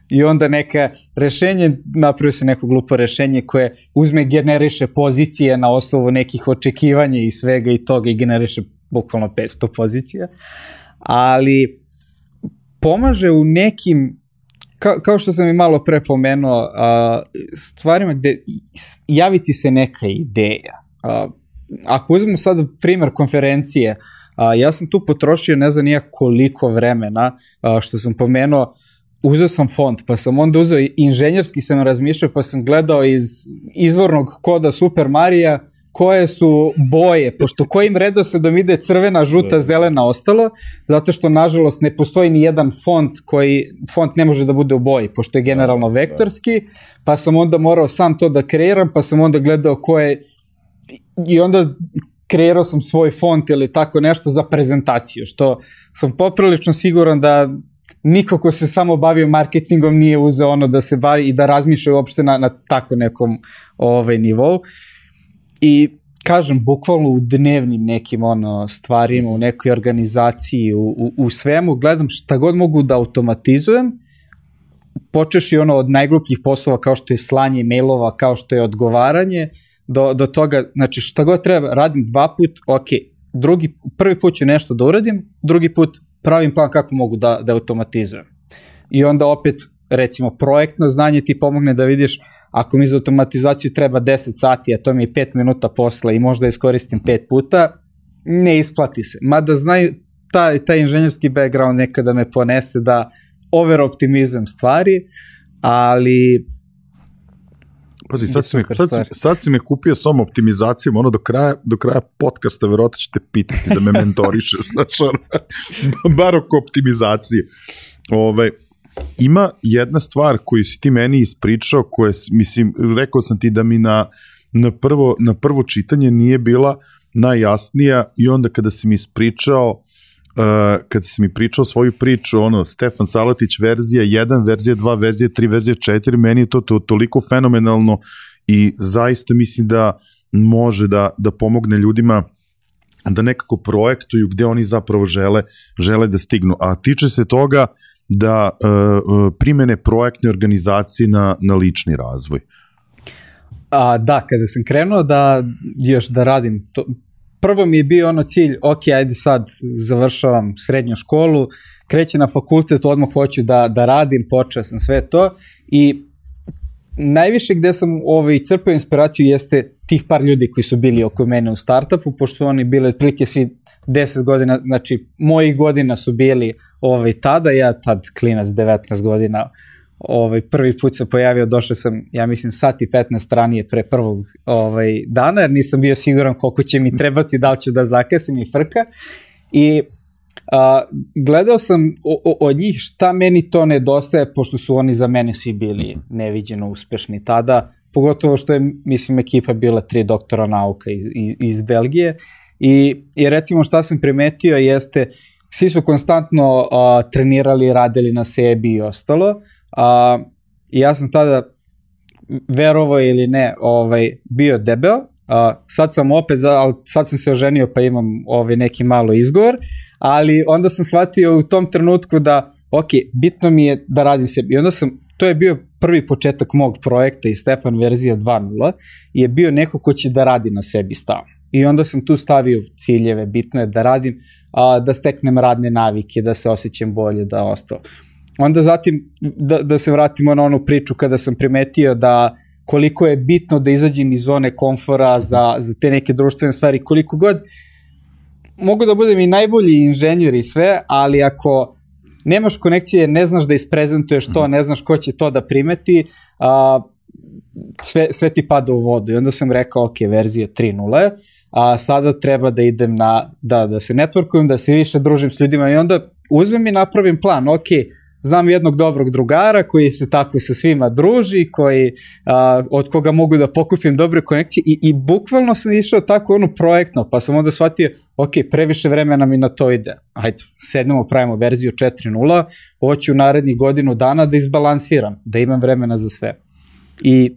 Speaker 2: I onda neka rešenje, napravio se neko glupo rešenje koje uzme, generiše pozicije na osnovu nekih očekivanja i svega i toga i generiše bukvalno 500 pozicija. Ali pomaže u nekim ka, kao što sam i malo pre pomenuo, a, stvarima gde javiti se neka ideja. A, ako uzmemo sad primer konferencije, a, ja sam tu potrošio ne znam nija koliko vremena, a, što sam pomenuo, uzeo sam font, pa sam onda uzeo inženjerski sam razmišljao, pa sam gledao iz izvornog koda Super Marija, koje su boje, pošto kojim redosledom ide crvena, žuta, da. zelena, ostalo, zato što nažalost ne postoji ni jedan font koji, font ne može da bude u boji, pošto je generalno da, da. vektorski, pa sam onda morao sam to da kreiram, pa sam onda gledao koje, i onda kreirao sam svoj font ili tako nešto za prezentaciju, što sam poprilično siguran da niko ko se samo bavio marketingom nije uzeo ono da se bavi i da razmišlja uopšte na, na tako nekom ovaj, nivou. I kažem, bukvalno u dnevnim nekim ono, stvarima, u nekoj organizaciji, u, u, u svemu, gledam šta god mogu da automatizujem, počeš i ono od najglupljih poslova kao što je slanje mailova, kao što je odgovaranje, do, do toga, znači šta god treba, radim dva put, ok, drugi, prvi put ću nešto da uradim, drugi put pravim plan kako mogu da, da automatizujem. I onda opet, recimo, projektno znanje ti pomogne da vidiš ako mi za automatizaciju treba 10 sati, a to mi je 5 minuta posla i možda iskoristim 5 puta, ne isplati se. Mada znaju, taj, taj inženjerski background nekada me ponese da over optimizujem stvari, ali
Speaker 1: Pazi, sad si, me, sad, si, sad si me kupio som optimizacijom, ono do kraja, do kraja podcasta verovatno ćete pitati da me mentorišeš, znaš, ono, bar oko optimizacije. Ove, ovaj, ima jedna stvar koju si ti meni ispričao, koja, mislim, rekao sam ti da mi na, na, prvo, na prvo čitanje nije bila najjasnija i onda kada si mi ispričao Uh, kad si mi pričao svoju priču, ono, Stefan Salatić verzija 1, verzija 2, verzija 3, verzija 4, meni je to, to toliko fenomenalno i zaista mislim da može da, da pomogne ljudima da nekako projektuju gde oni zapravo žele, žele da stignu. A tiče se toga da uh, primene projektne organizacije na, na lični razvoj?
Speaker 2: A, da, kada sam krenuo da još da radim, to, prvo mi je bio ono cilj, ok, ajde sad završavam srednju školu, kreće na fakultet, odmah hoću da, da radim, počeo sam sve to i najviše gde sam ovaj, crpao inspiraciju jeste tih par ljudi koji su bili oko mene u startupu, pošto su oni bili otprilike svi 10 godina, znači moji godina su bili ovaj, tada, ja tad klinac 19 godina, ovaj, prvi put se pojavio, došao sam, ja mislim, sat i 15 ranije pre prvog ovaj, dana, jer nisam bio siguran koliko će mi trebati, da li ću da zakasim i frka. I a, gledao sam o, o, od njih šta meni to nedostaje, pošto su oni za mene svi bili neviđeno uspešni tada, pogotovo što je, mislim, ekipa bila tri doktora nauka iz, iz Belgije. I, I recimo šta sam primetio jeste, svi su konstantno uh, trenirali, radili na sebi i ostalo. A, I ja sam tada, verovo ili ne, ovaj, bio debeo, a, sad sam opet, ali sad sam se oženio pa imam ovaj neki malo izgovor, ali onda sam shvatio u tom trenutku da, ok, bitno mi je da radim sebi. I onda sam, to je bio prvi početak mog projekta i Stefan verzija 2.0, je bio neko ko će da radi na sebi stavno. I onda sam tu stavio ciljeve, bitno je da radim, a, da steknem radne navike, da se osjećam bolje, da ostalo. Onda zatim, da, da se vratimo na onu priču kada sam primetio da koliko je bitno da izađem iz zone komfora za, za te neke društvene stvari, koliko god mogu da budem i najbolji inženjer i sve, ali ako nemaš konekcije, ne znaš da isprezentuješ to, ne znaš ko će to da primeti, a, sve, sve ti pada u vodu. I onda sam rekao, ok, verzija 3.0, a sada treba da idem na, da, da se networkujem, da se više družim s ljudima i onda uzmem i napravim plan, ok, znam jednog dobrog drugara koji se tako sa svima druži, koji, a, od koga mogu da pokupim dobre konekcije i, i bukvalno sam išao tako ono projektno, pa sam onda shvatio, ok, previše vremena mi na to ide. Ajde, sednemo, pravimo verziju 4.0, hoću u narednih godinu dana da izbalansiram, da imam vremena za sve. I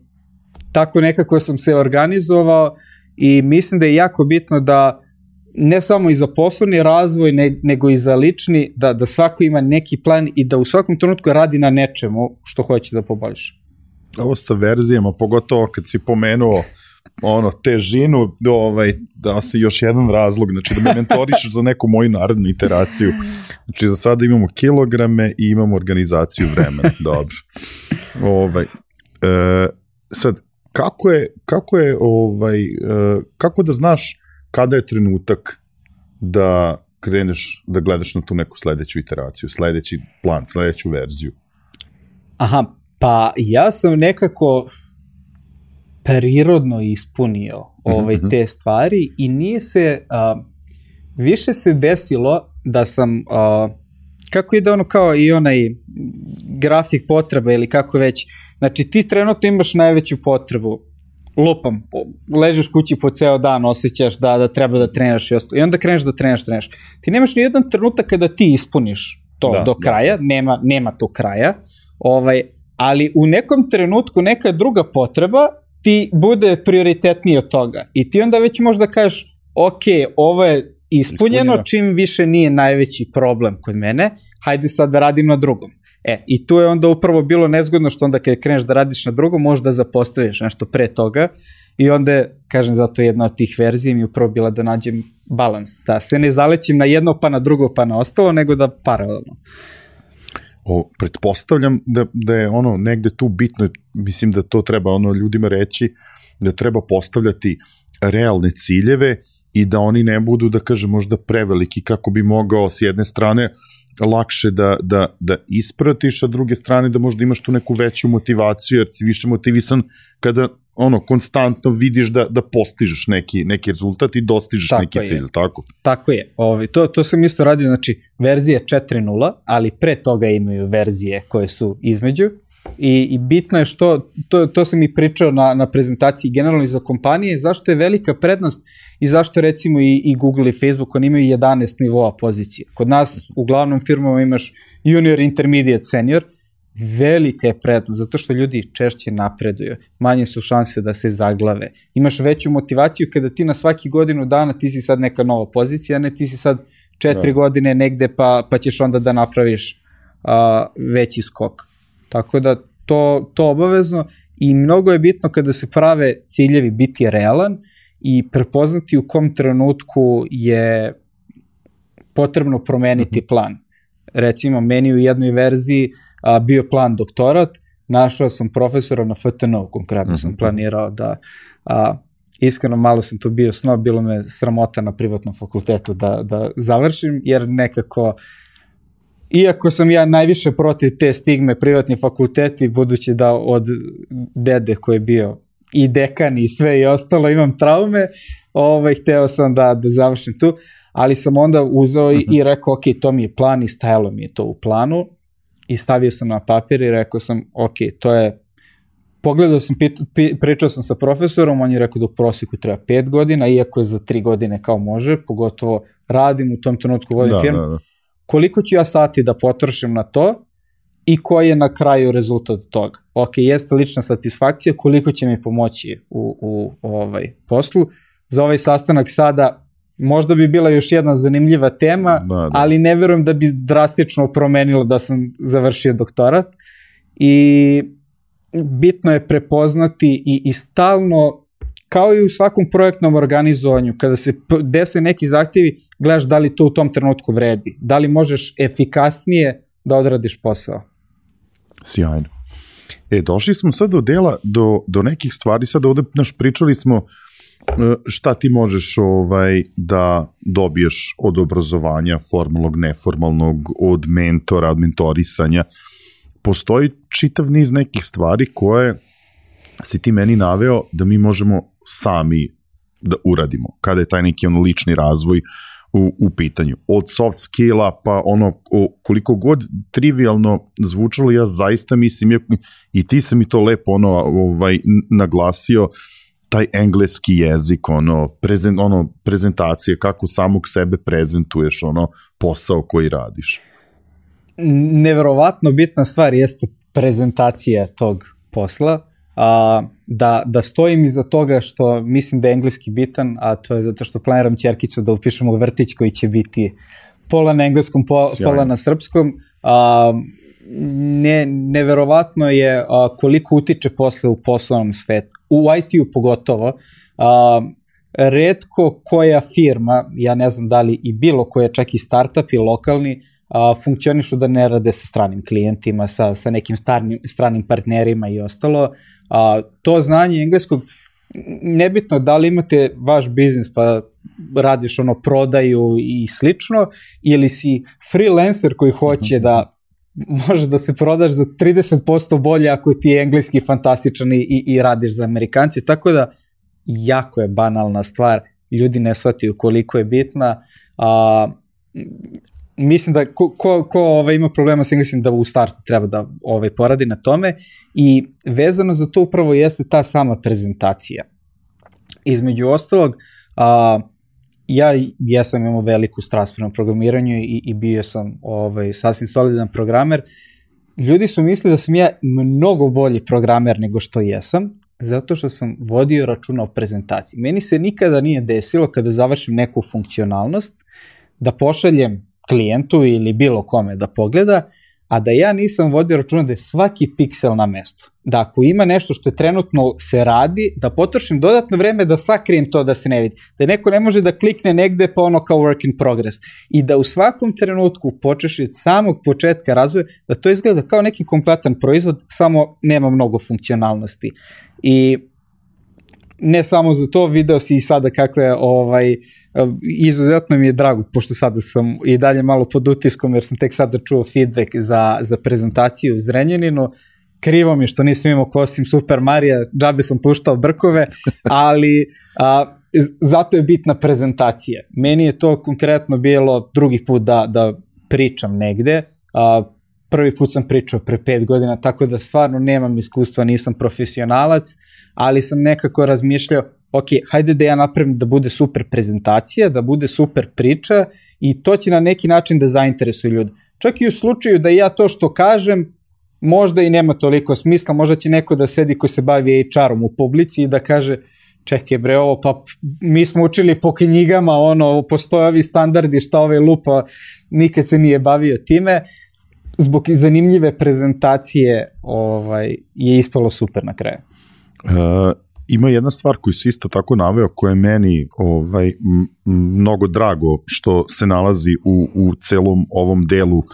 Speaker 2: tako nekako sam se organizovao i mislim da je jako bitno da ne samo i za poslovni razvoj, ne, nego i za lični, da, da svako ima neki plan i da u svakom trenutku radi na nečemu što hoće da poboljša.
Speaker 1: Ovo sa verzijama, pogotovo kad si pomenuo ono, težinu, ovaj, da se još jedan razlog, znači da me mentorišeš za neku moju narodnu iteraciju. Znači za sada imamo kilograme i imamo organizaciju vremena, dobro. Ovaj, e, sad, kako je, kako je, ovaj, e, kako da znaš kada je trenutak da kreneš da gledaš na tu neku sledeću iteraciju, sledeći plan, sledeću verziju?
Speaker 2: Aha, pa ja sam nekako prirodno ispunio ovaj, mhm. te stvari i nije se, uh, više se desilo da sam, uh, kako ide ono kao i onaj grafik potreba ili kako već, znači ti trenutno imaš najveću potrebu lupam, ležeš kući po ceo dan, osjećaš da, da treba da trenaš i ostalo. I onda kreneš da trenaš, trenaš. Ti nemaš ni jedan trenutak kada ti ispuniš to da, do da. kraja, da. nema, nema to kraja, ovaj, ali u nekom trenutku neka druga potreba ti bude prioritetniji od toga. I ti onda već možda kažeš, ok, ovo je ispunjeno, ispunjeno, čim više nije najveći problem kod mene, hajde sad da radim na drugom. E, i tu je onda upravo bilo nezgodno što onda kad kreneš da radiš na drugom, možda zapostaviš nešto pre toga i onda, kažem, zato jedna od tih verzija mi je upravo bila da nađem balans, da se ne zalećim na jedno pa na drugo pa na ostalo, nego da paralelno.
Speaker 1: O, pretpostavljam da, da je ono negde tu bitno, mislim da to treba ono ljudima reći, da treba postavljati realne ciljeve i da oni ne budu, da kažem, možda preveliki kako bi mogao s jedne strane lakše da, da, da ispratiš, a druge strane da možda imaš tu neku veću motivaciju, jer si više motivisan kada ono, konstantno vidiš da, da postižeš neki, neki rezultat i dostižeš tako neki je. cilj, tako?
Speaker 2: Tako je. Ovi, to, to sam isto radio, znači, verzije 4.0, ali pre toga imaju verzije koje su između i, i bitno je što, to, to sam i pričao na, na prezentaciji generalno i za kompanije, zašto je velika prednost i zašto recimo i, i Google i Facebook, oni imaju 11 nivoa pozicije. Kod nas u glavnom firmama imaš junior, intermediate, senior, velika je prednost, zato što ljudi češće napreduju, manje su šanse da se zaglave. Imaš veću motivaciju kada ti na svaki godinu dana ti si sad neka nova pozicija, ne ti si sad četiri da. godine negde pa, pa ćeš onda da napraviš a, veći skok. Tako da to, to obavezno i mnogo je bitno kada se prave ciljevi biti realan i prepoznati u kom trenutku je potrebno promeniti -hmm. plan. Recimo, meni u jednoj verziji a, bio plan doktorat, našao sam profesora na FTN, konkretno mm -hmm. sam planirao da a, iskreno malo sam tu bio snob, bilo me sramota na privatnom fakultetu da, da završim, jer nekako Iako sam ja najviše protiv te stigme privatni fakulteti, budući da od dede koji je bio i dekan i sve i ostalo imam traume, ovaj, hteo sam da, da završim tu, ali sam onda uzeo i, i rekao, ok, to mi je plan i stajalo mi je to u planu i stavio sam na papir i rekao sam, ok, to je pogledao sam, pit, pričao sam sa profesorom, on je rekao da u proseku treba 5 godina, iako je za 3 godine kao može, pogotovo radim u tom trenutku vodim da, firmu. Da, da. Koliko ću ja sati da potrošim na to i koji je na kraju rezultat toga? Ok, jeste lična satisfakcija, koliko će mi pomoći u, u, ovaj poslu. Za ovaj sastanak sada možda bi bila još jedna zanimljiva tema, da, da. ali ne verujem da bi drastično promenilo da sam završio doktorat. I bitno je prepoznati i, i stalno, kao i u svakom projektnom organizovanju, kada se dese neki zahtjevi, gledaš da li to u tom trenutku vredi, da li možeš efikasnije da odradiš posao.
Speaker 1: Sjajno. E, došli smo sad do dela, do, do nekih stvari, sad ovde, naš, pričali smo e, šta ti možeš ovaj da dobiješ od obrazovanja formalnog, neformalnog, od mentora, od mentorisanja, postoji čitav niz nekih stvari koje si ti meni naveo da mi možemo sami da uradimo, kada je taj neki ono lični razvoj u, u pitanju. Od soft skilla pa ono o, koliko god trivialno zvučalo, ja zaista mislim i ti se mi to lepo ono ovaj naglasio taj engleski jezik, ono, prezent, ono prezentacije, kako samog sebe prezentuješ, ono, posao koji radiš
Speaker 2: neverovatno bitna stvar jeste prezentacija tog posla, a, da, da stojim iza toga što mislim da je engleski bitan, a to je zato što planiram Ćerkicu da upišemo vrtić koji će biti pola na engleskom, po, pola na srpskom. A, ne, neverovatno je a, koliko utiče posle u poslovnom svetu. U IT-u pogotovo. A, redko koja firma, ja ne znam da li i bilo koja, čak i startup i lokalni, a, funkcionišu da ne rade sa stranim klijentima, sa, sa nekim starnim, stranim partnerima i ostalo. A, to znanje engleskog, nebitno da li imate vaš biznis pa radiš ono prodaju i slično, ili si freelancer koji hoće da može da se prodaš za 30% bolje ako ti je engleski fantastičan i, i, radiš za Amerikanci, tako da jako je banalna stvar, ljudi ne shvataju koliko je bitna, a, mislim da ko, ko, ko ovaj, ima problema sa engleskim da u startu treba da ovaj, poradi na tome i vezano za to upravo jeste ta sama prezentacija. Između ostalog, a, ja, ja sam imao veliku strast prema programiranju i, i bio sam ovaj, sasvim solidan programer. Ljudi su mislili da sam ja mnogo bolji programer nego što jesam, zato što sam vodio računa o prezentaciji. Meni se nikada nije desilo kada završim neku funkcionalnost da pošaljem klijentu ili bilo kome da pogleda, a da ja nisam vodio računa da je svaki piksel na mestu. Da ako ima nešto što je trenutno se radi, da potrošim dodatno vreme da sakrijem to da se ne vidi. Da neko ne može da klikne negde pa ono kao work in progress. I da u svakom trenutku počeš od samog početka razvoja, da to izgleda kao neki kompletan proizvod, samo nema mnogo funkcionalnosti. I ne samo za to, video si i sada kakve ovaj, izuzetno mi je drago, pošto sada sam i dalje malo pod utiskom, jer sam tek sada čuo feedback za, za prezentaciju u Zrenjaninu, krivo mi što nisam imao kostim Super Marija, džabe sam puštao brkove, ali a, zato je bitna prezentacija. Meni je to konkretno bilo drugi put da, da pričam negde, a, prvi put sam pričao pre pet godina, tako da stvarno nemam iskustva, nisam profesionalac, ali sam nekako razmišljao, ok, hajde da ja napravim da bude super prezentacija, da bude super priča i to će na neki način da zainteresuje ljudi. Čak i u slučaju da ja to što kažem, možda i nema toliko smisla, možda će neko da sedi ko se bavi HR-om u publici i da kaže, čekaj bre, ovo pa mi smo učili po knjigama, ono, postoje ovi standardi šta ove lupa, nikad se nije bavio time, zbog zanimljive prezentacije ovaj, je ispalo super na kraju.
Speaker 1: Uh, ima jedna stvar koju si isto tako naveo koja je meni ovaj, mnogo drago što se nalazi u, u celom ovom delu uh,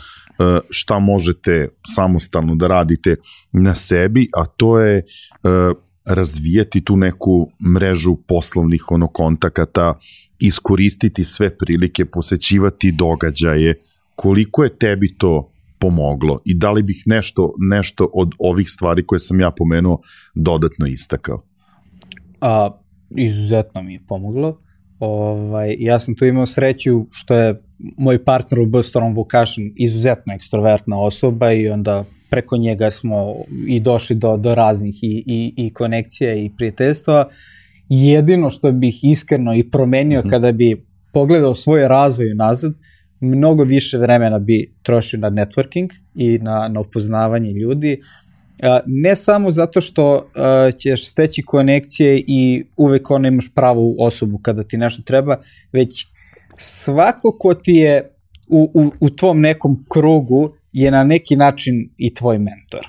Speaker 1: šta možete samostalno da radite na sebi, a to je uh, razvijeti tu neku mrežu poslovnih ono kontakata, iskoristiti sve prilike, posećivati događaje, koliko je tebi to pomoglo i da li bih nešto, nešto od ovih stvari koje sam ja pomenuo dodatno istakao?
Speaker 2: A, izuzetno mi je pomoglo. Ovaj, ja sam tu imao sreću što je moj partner u B-Storm Vocation izuzetno ekstrovertna osoba i onda preko njega smo i došli do, do raznih i, i, i konekcija i prijateljstva. Jedino što bih iskreno i promenio -hmm. kada bi pogledao svoj razvoj nazad, mnogo više vremena bi trošio na networking i na, na upoznavanje ljudi. Ne samo zato što ćeš steći konekcije i uvek ono imaš pravu osobu kada ti nešto treba, već svako ko ti je u, u, u tvom nekom krugu je na neki način i tvoj mentor.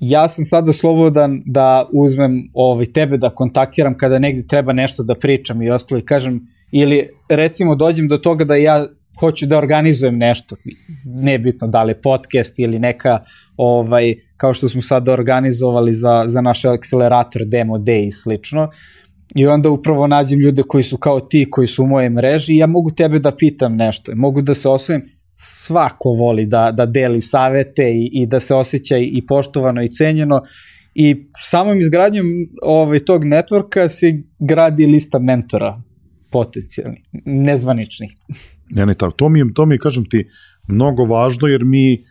Speaker 2: Ja sam sada slobodan da uzmem ovaj, tebe da kontaktiram kada negde treba nešto da pričam i ostalo i kažem, ili recimo dođem do toga da ja hoću da organizujem nešto, nebitno da li podcast ili neka, ovaj, kao što smo sad organizovali za, za naš akcelerator Demo Day i slično, I onda upravo nađem ljude koji su kao ti, koji su u moje mreži i ja mogu tebe da pitam nešto, mogu da se osvijem, svako voli da, da deli savete i, i da se osjeća i poštovano i cenjeno. I samom izgradnjom ovaj, tog networka se gradi lista mentora potencijalnih, nezvaničnih.
Speaker 1: Ne, ne, tako. To mi je, to mi je, kažem ti, mnogo važno jer mi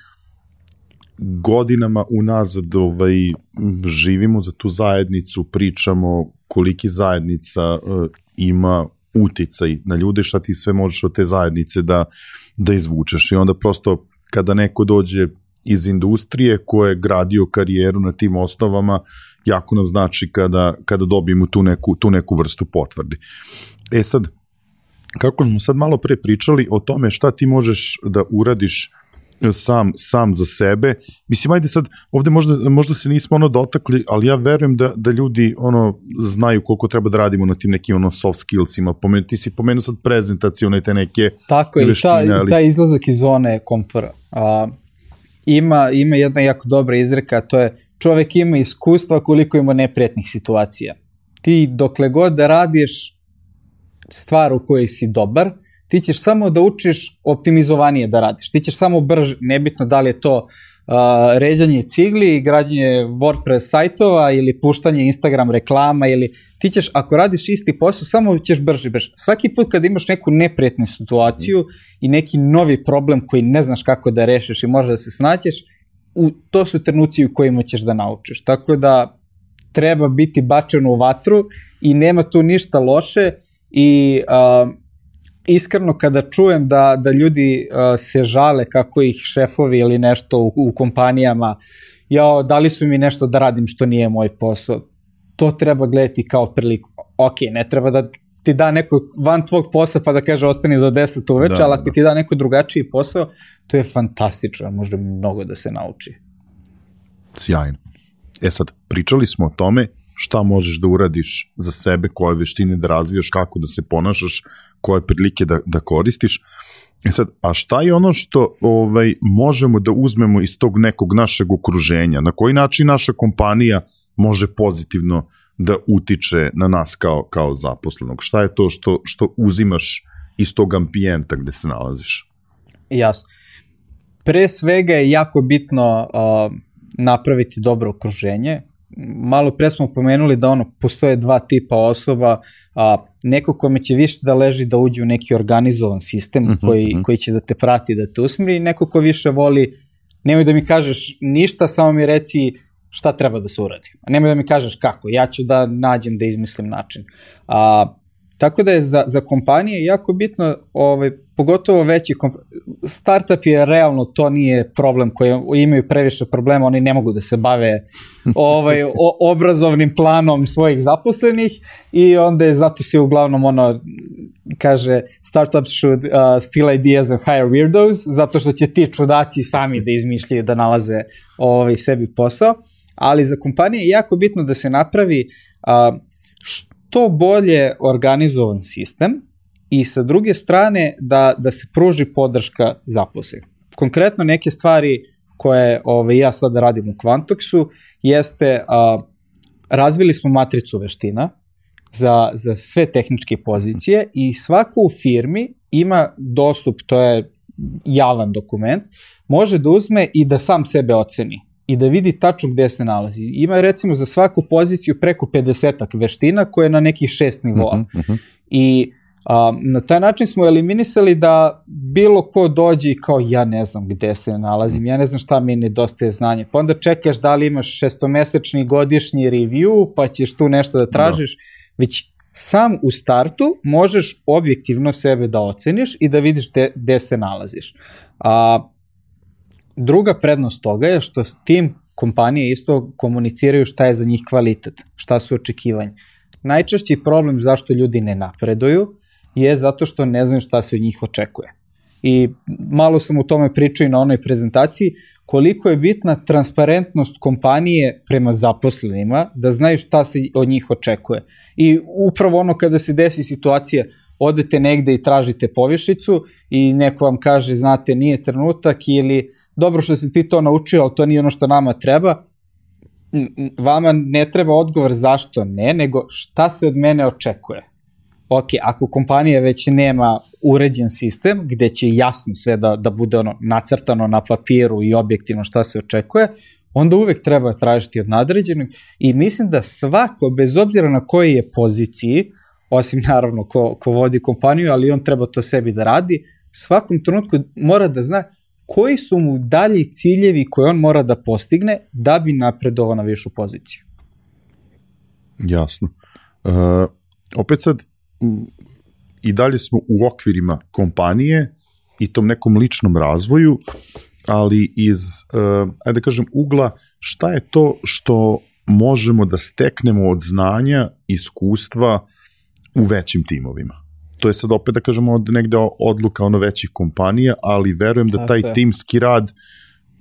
Speaker 1: godinama unazad ovaj, živimo za tu zajednicu, pričamo koliki zajednica uh, ima uticaj na ljude, šta ti sve možeš od te zajednice da, da izvučeš. I onda prosto kada neko dođe iz industrije ko je gradio karijeru na tim osnovama, jako nam znači kada, kada dobijemo tu neku, tu neku vrstu potvrdi. E sad, kako smo sad malo pre pričali o tome šta ti možeš da uradiš sam, sam za sebe. Mislim, ajde sad, ovde možda, možda se nismo ono dotakli, ali ja verujem da, da ljudi ono znaju koliko treba da radimo na tim nekim ono soft skillsima. Pomen, ti si pomenuo sad prezentacijone te neke
Speaker 2: Tako je, ta, ali... taj izlazak iz zone komfora. A, ima, ima jedna jako dobra izreka, to je čovek ima iskustva koliko ima neprijatnih situacija. Ti dokle god da radiš stvar u kojoj si dobar, ti ćeš samo da učiš optimizovanije da radiš. Ti ćeš samo brže, nebitno da li je to uh, ređanje cigli, građanje WordPress sajtova ili puštanje Instagram reklama ili ti ćeš, ako radiš isti posao, samo ćeš brže brže. Svaki put kad imaš neku neprijetnu situaciju i neki novi problem koji ne znaš kako da rešiš i možda da se snaćeš, u, to su trenuci u kojima ćeš da naučiš. Tako da treba biti bačen u vatru i nema tu ništa loše i uh, iskreno kada čujem da, da ljudi uh, se žale kako ih šefovi ili nešto u, u kompanijama, ja, da li su mi nešto da radim što nije moj posao, to treba gledati kao priliku. Ok, ne treba da ti da neko van tvog posla pa da kaže ostani do 10 uveče, da, ali ako da. ti da neko drugačiji posao, to je fantastično, može mnogo da se nauči.
Speaker 1: Sjajno. E sad, pričali smo o tome šta možeš da uradiš za sebe, koje veštine da razvijaš, kako da se ponašaš, koje prilike da, da koristiš. E sad, a šta je ono što ovaj, možemo da uzmemo iz tog nekog našeg okruženja? Na koji način naša kompanija može pozitivno da utiče na nas kao, kao zaposlenog? Šta je to što, što uzimaš iz tog ambijenta gde se nalaziš?
Speaker 2: Jasno. Pre svega je jako bitno uh, napraviti dobro okruženje malo pre smo pomenuli da ono, postoje dva tipa osoba, a, neko kome će više da leži da uđe u neki organizovan sistem uh mhm, -huh, koji, uh mhm. -huh. koji će da te prati, da te usmiri, neko ko više voli, nemoj da mi kažeš ništa, samo mi reci šta treba da se uradi. A nemoj da mi kažeš kako, ja ću da nađem da izmislim način. A, tako da je za, za kompanije jako bitno, ovaj, pogotovo veći startup je realno to nije problem koji imaju previše problema, oni ne mogu da se bave ovaj o, obrazovnim planom svojih zaposlenih i onda je zato se uglavnom ono kaže startups should uh, steal ideas and hire weirdos zato što će ti čudaci sami da izmišljaju da nalaze ovaj sebi posao, ali za kompanije je jako bitno da se napravi uh, što bolje organizovan sistem i sa druge strane da, da se pruži podrška zaposlenih. Konkretno neke stvari koje ove, ja sada radim u Quantoxu jeste a, razvili smo matricu veština za, za sve tehničke pozicije i svako u firmi ima dostup, to je javan dokument, može da uzme i da sam sebe oceni i da vidi tačno gde se nalazi. Ima recimo za svaku poziciju preko 50 veština koje je na nekih šest nivoa. Uh -huh, uh -huh. I a, na taj način smo eliminisali da bilo ko dođe i kao ja ne znam gde se nalazim, ja ne znam šta mi nedostaje znanje. Pa onda čekaš da li imaš šestomesečni godišnji review, pa ćeš tu nešto da tražiš, no. već sam u startu možeš objektivno sebe da oceniš i da vidiš gde, gde se nalaziš. A, druga prednost toga je što s tim kompanije isto komuniciraju šta je za njih kvalitet, šta su očekivanja. Najčešći problem zašto ljudi ne napreduju je zato što ne znaju šta se od njih očekuje. I malo sam u tome pričao i na onoj prezentaciji, koliko je bitna transparentnost kompanije prema zaposlenima, da znaju šta se od njih očekuje. I upravo ono kada se desi situacija, odete negde i tražite povišicu i neko vam kaže, znate, nije trenutak ili dobro što si ti to naučio, ali to nije ono što nama treba, vama ne treba odgovor zašto ne, nego šta se od mene očekuje. Ok, ako kompanija već nema uređen sistem gde će jasno sve da, da bude ono nacrtano na papiru i objektivno šta se očekuje, onda uvek treba tražiti od nadređenog i mislim da svako, bez obzira na kojoj je poziciji, osim naravno ko, ko vodi kompaniju, ali on treba to sebi da radi, u svakom trenutku mora da zna koji su mu dalji ciljevi koje on mora da postigne da bi napredovao na višu poziciju.
Speaker 1: Jasno. Uh, opet sad, i dalje smo u okvirima kompanije i tom nekom ličnom razvoju, ali iz, uh, ajde da kažem, ugla šta je to što možemo da steknemo od znanja, iskustva u većim timovima. To je sad opet da kažemo od negde odluka ono većih kompanija, ali verujem da taj timski rad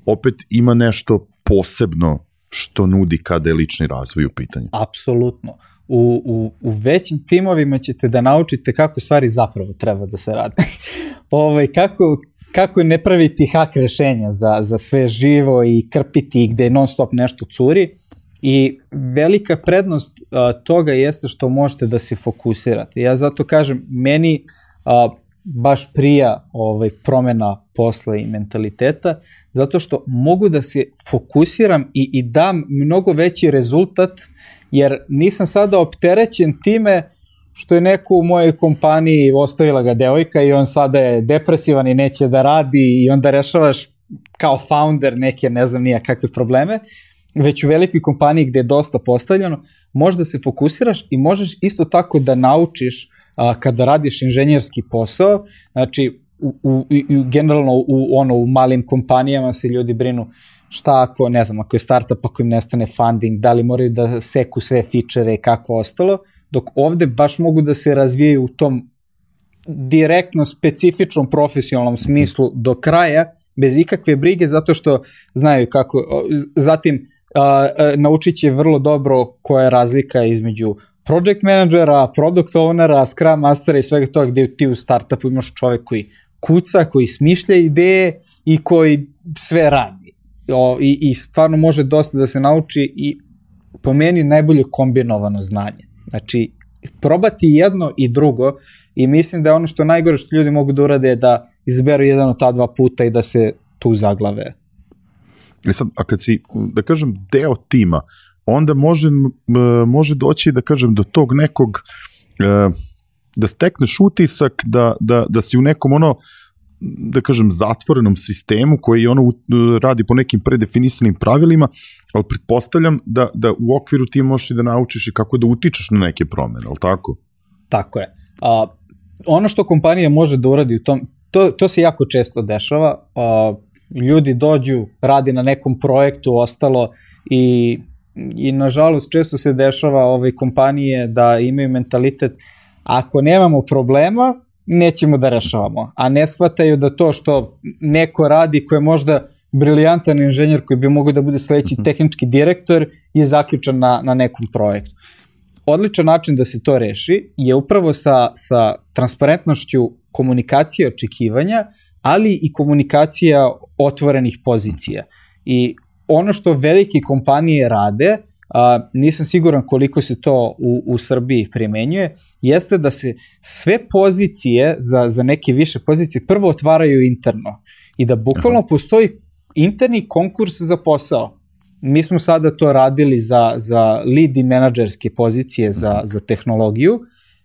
Speaker 1: opet ima nešto posebno što nudi kada je lični razvoj u pitanju.
Speaker 2: Apsolutno u, u, u većim timovima ćete da naučite kako stvari zapravo treba da se rade. ovaj, kako, kako ne praviti hak rešenja za, za sve živo i krpiti gde non stop nešto curi. I velika prednost a, toga jeste što možete da se fokusirate. Ja zato kažem, meni a, baš prija ovaj, promena posla i mentaliteta, zato što mogu da se fokusiram i, i dam mnogo veći rezultat jer nisam sada opterećen time što je neko u mojoj kompaniji ostavila ga devojka i on sada je depresivan i neće da radi i onda rešavaš kao founder neke, ne znam nija kakve probleme, već u velikoj kompaniji gde je dosta postavljeno, možda se fokusiraš i možeš isto tako da naučiš a, kada radiš inženjerski posao, znači u, u, u, generalno u, ono, u malim kompanijama se ljudi brinu šta ako, ne znam, ako je startup, ako im nestane funding, da li moraju da seku sve fičere i kako ostalo, dok ovde baš mogu da se razvijaju u tom direktno specifičnom profesionalnom smislu do kraja, bez ikakve brige, zato što znaju kako, zatim naučit će vrlo dobro koja je razlika između project menadžera, product ownera, scrum mastera i svega toga gde ti u startupu imaš čovek koji kuca, koji smišlja ideje i koji sve radi o, i, i stvarno može dosta da se nauči i po meni najbolje kombinovano znanje. Znači, probati jedno i drugo i mislim da je ono što najgore što ljudi mogu da urade je da izberu jedan od ta dva puta i da se tu zaglave.
Speaker 1: E sad, a kad si, da kažem, deo tima, onda može, može doći, da kažem, do tog nekog, e, da stekneš utisak da, da, da si u nekom ono, da kažem, zatvorenom sistemu koji ono radi po nekim predefinisanim pravilima, ali pretpostavljam da, da u okviru ti možeš i da naučiš i kako da utičeš na neke promene, ali tako?
Speaker 2: Tako je. A, ono što kompanija može da uradi u tom, to, to se jako često dešava, a, ljudi dođu, radi na nekom projektu, ostalo i i nažalost često se dešava ove kompanije da imaju mentalitet ako nemamo problema, nećemo da rešavamo, a ne shvataju da to što neko radi ko je možda briljantan inženjer koji bi mogao da bude sledeći mhm. tehnički direktor je zaključan na, na nekom projektu. Odličan način da se to reši je upravo sa, sa transparentnošću komunikacije očekivanja, ali i komunikacija otvorenih pozicija. I ono što velike kompanije rade, a, nisam siguran koliko se to u, u Srbiji primenjuje, jeste da se sve pozicije za, za neke više pozicije prvo otvaraju interno i da bukvalno Aha. postoji interni konkurs za posao. Mi smo sada to radili za, za lead i menadžerske pozicije za, za tehnologiju,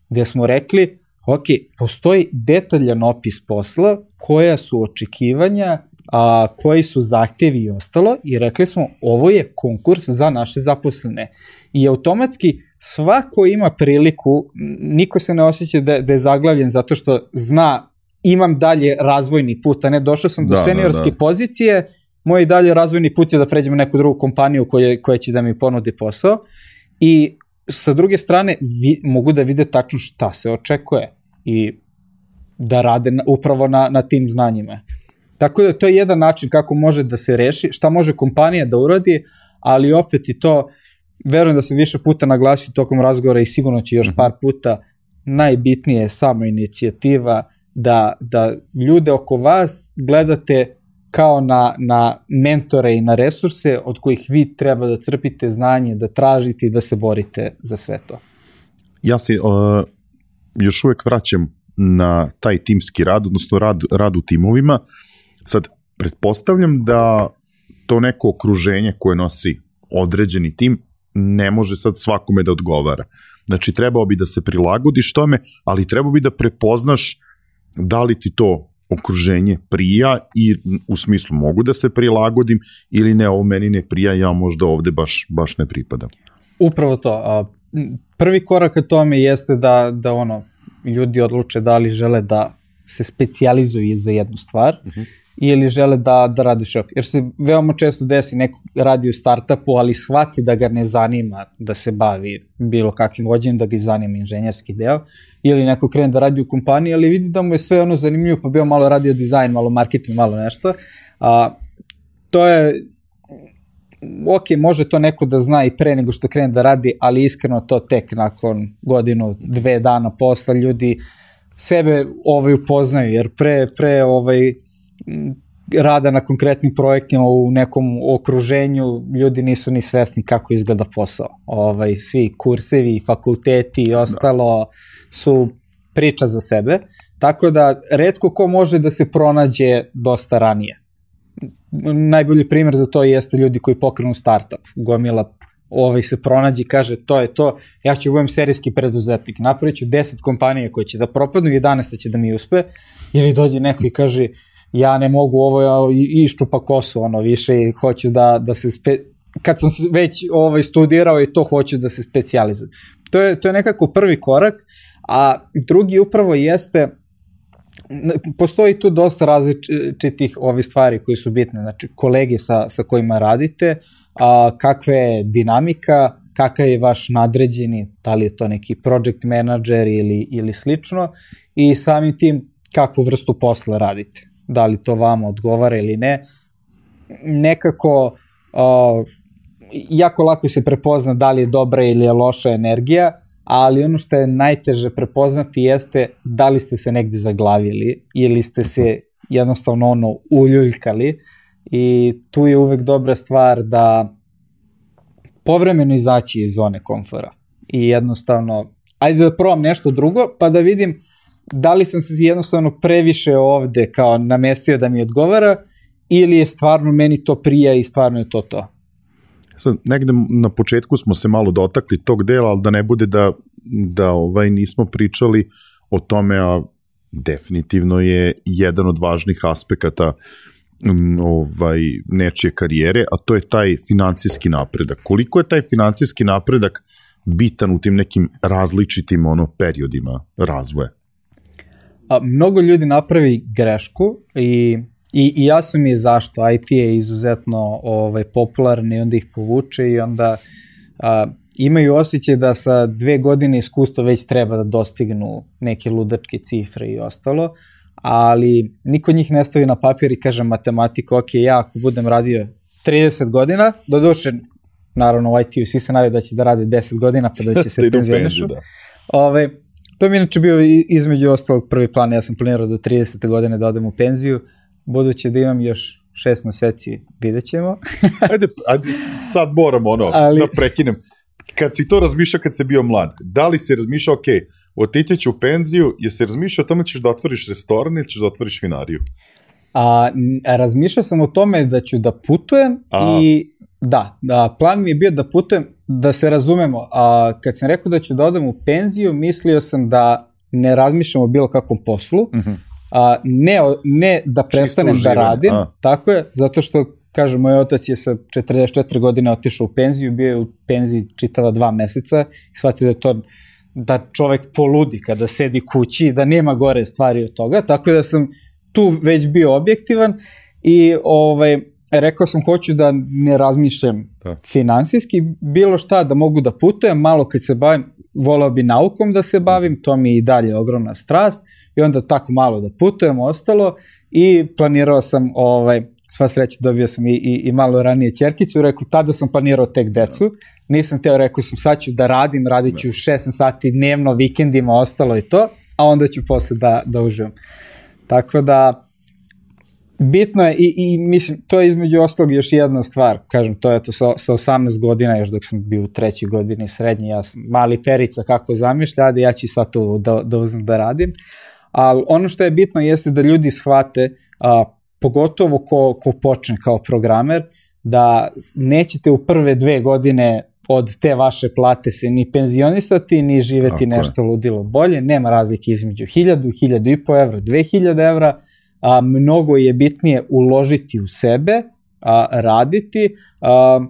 Speaker 2: gde smo rekli, ok, postoji detaljan opis posla, koja su očekivanja, a, koji su zahtevi i ostalo i rekli smo ovo je konkurs za naše zaposlene. I automatski svako ima priliku, niko se ne osjeća da, da je zaglavljen zato što zna imam dalje razvojni put, a ne došao sam do da, seniorske da, da. pozicije, moj dalje razvojni put je da pređem u neku drugu kompaniju koja, koja će da mi ponudi posao i sa druge strane vi, mogu da vide tačno šta se očekuje i da rade na, upravo na, na tim znanjima. Tako da to je jedan način kako može da se reši, šta može kompanija da uradi, ali opet i to, verujem da sam više puta naglasio tokom razgovora i sigurno će još mhm. par puta, najbitnije je sama inicijativa, da, da ljude oko vas gledate kao na, na mentore i na resurse od kojih vi treba da crpite znanje, da tražite i da se borite za sve to.
Speaker 1: Ja se uh, još uvek vraćam na taj timski rad, odnosno rad, rad u timovima. Sad, pretpostavljam da to neko okruženje koje nosi određeni tim ne može sad svakome da odgovara. Znači, trebao bi da se prilagodiš tome, ali trebao bi da prepoznaš da li ti to okruženje prija i u smislu mogu da se prilagodim ili ne, ovo meni ne prija, ja možda ovde baš, baš ne pripadam.
Speaker 2: Upravo to. Prvi korak ka tome jeste da, da ono, ljudi odluče da li žele da se specializuju za jednu stvar uh mhm. -huh. ili žele da, da radi šok. Jer se veoma često desi neko radi u startupu, ali shvati da ga ne zanima da se bavi bilo kakvim vođenjem, da ga zanima inženjerski deo ili neko krene da radi u kompaniji, ali vidi da mu je sve ono zanimljivo, pa bio malo radio dizajn, malo marketing, malo nešto. A, to je, ok, može to neko da zna i pre nego što krene da radi, ali iskreno to tek nakon godinu, dve dana posla ljudi sebe ovaj upoznaju, jer pre, pre ovaj, rada na konkretnim projektima u nekom okruženju, ljudi nisu ni svesni kako izgleda posao. Ovaj, svi kursevi, fakulteti i ostalo da. su priča za sebe, tako da redko ko može da se pronađe dosta ranije. Najbolji primer za to jeste ljudi koji pokrenu startup. Gomila ovaj se pronađe i kaže to je to, ja ću budem serijski preduzetnik, napravit ću 10 kompanija koje će da propadnu, 11 će da mi uspe, ili dođe neko i kaže ja ne mogu ovo, ja iščupa kosu, ono, više i hoću da, da se, spe, kad sam već ovaj, studirao i to hoću da se specializujem. To je, to je nekako prvi korak, a drugi upravo jeste, postoji tu dosta različitih ovih stvari koji su bitne, znači kolege sa, sa kojima radite, a, kakva je dinamika, kakav je vaš nadređeni, da li je to neki project manager ili, ili slično, i samim tim kakvu vrstu posla radite. Da li to vama odgovara ili ne, nekako uh, jako lako se prepozna da li je dobra ili je loša energija, ali ono što je najteže prepoznati jeste da li ste se negde zaglavili ili ste se jednostavno ono uljuljkali i tu je uvek dobra stvar da povremeno izaći iz zone komfora i jednostavno ajde da probam nešto drugo pa da vidim da li sam se jednostavno previše ovde kao namestio da mi odgovara ili je stvarno meni to prija i stvarno je to to.
Speaker 1: Sad, negde na početku smo se malo dotakli tog dela, ali da ne bude da, da ovaj nismo pričali o tome, a definitivno je jedan od važnih aspekata ovaj nečije karijere, a to je taj financijski napredak. Koliko je taj financijski napredak bitan u tim nekim različitim ono periodima razvoja?
Speaker 2: a, mnogo ljudi napravi grešku i, i, i jasno mi je zašto. IT je izuzetno ovaj, popularan i onda ih povuče i onda a, imaju osjećaj da sa dve godine iskustva već treba da dostignu neke ludačke cifre i ostalo, ali niko njih ne stavi na papir i kaže matematiku, ok, ja ako budem radio 30 godina, do duše, naravno u IT-u svi se nadaju da će da rade 10 godina pa da će se da penzionišu. Da. Ove, ovaj, To mi inače bio između ostalog prvi plan, ja sam planirao do 30. godine da odem u penziju, budući da imam još šest meseci, vidjet ćemo.
Speaker 1: ajde, ajde, sad moram ono, Ali... da prekinem. Kad si to razmišljao kad si bio mlad, da li si razmišljao, ok, otići ću u penziju, je se razmišljao o tome da ćeš da otvoriš restoran ili ćeš da otvoriš vinariju?
Speaker 2: A, razmišljao sam o tome da ću da putujem a. i da, da, plan mi je bio da putujem, da se razumemo, a kad sam rekao da ću da odem u penziju, mislio sam da ne razmišljam o bilo kakvom poslu, uh mhm. -huh. A, ne, ne da prestanem da radim, a. tako je, zato što, kažem, moj otac je sa 44 godine otišao u penziju, bio je u penziji čitava dva meseca i shvatio da je to da čovek poludi kada sedi kući, da nema gore stvari od toga, tako da sam tu već bio objektivan i ovaj, rekao sam hoću da ne razmišljam da. finansijski, bilo šta da mogu da putujem, malo kad se bavim, voleo bi naukom da se bavim, to mi je i dalje ogromna strast i onda tako malo da putujem, ostalo. I planirao sam ovaj, sva sreća dobio sam i, i, i malo ranije čerkicu, rekao tada sam planirao tek decu, nisam teo, rekao sam sad ću da radim, radit ću 16 sati dnevno, vikendima, ostalo i to, a onda ću posle da, da uživam. Tako da, bitno je i, i mislim, to je između ostalog još jedna stvar, kažem, to je to sa, sa 18 godina, još dok sam bio u trećoj godini srednje, ja sam mali perica kako zamišlja, da ja ću sad to da, da uzem da radim, ali ono što je bitno jeste da ljudi shvate, a, pogotovo ko, ko počne kao programer, da nećete u prve dve godine od te vaše plate se ni penzionisati, ni živeti Tako nešto je. ludilo bolje, nema razlike između 1000, 1000 i po evra, 2000 evra, a, mnogo je bitnije uložiti u sebe, a, raditi. A,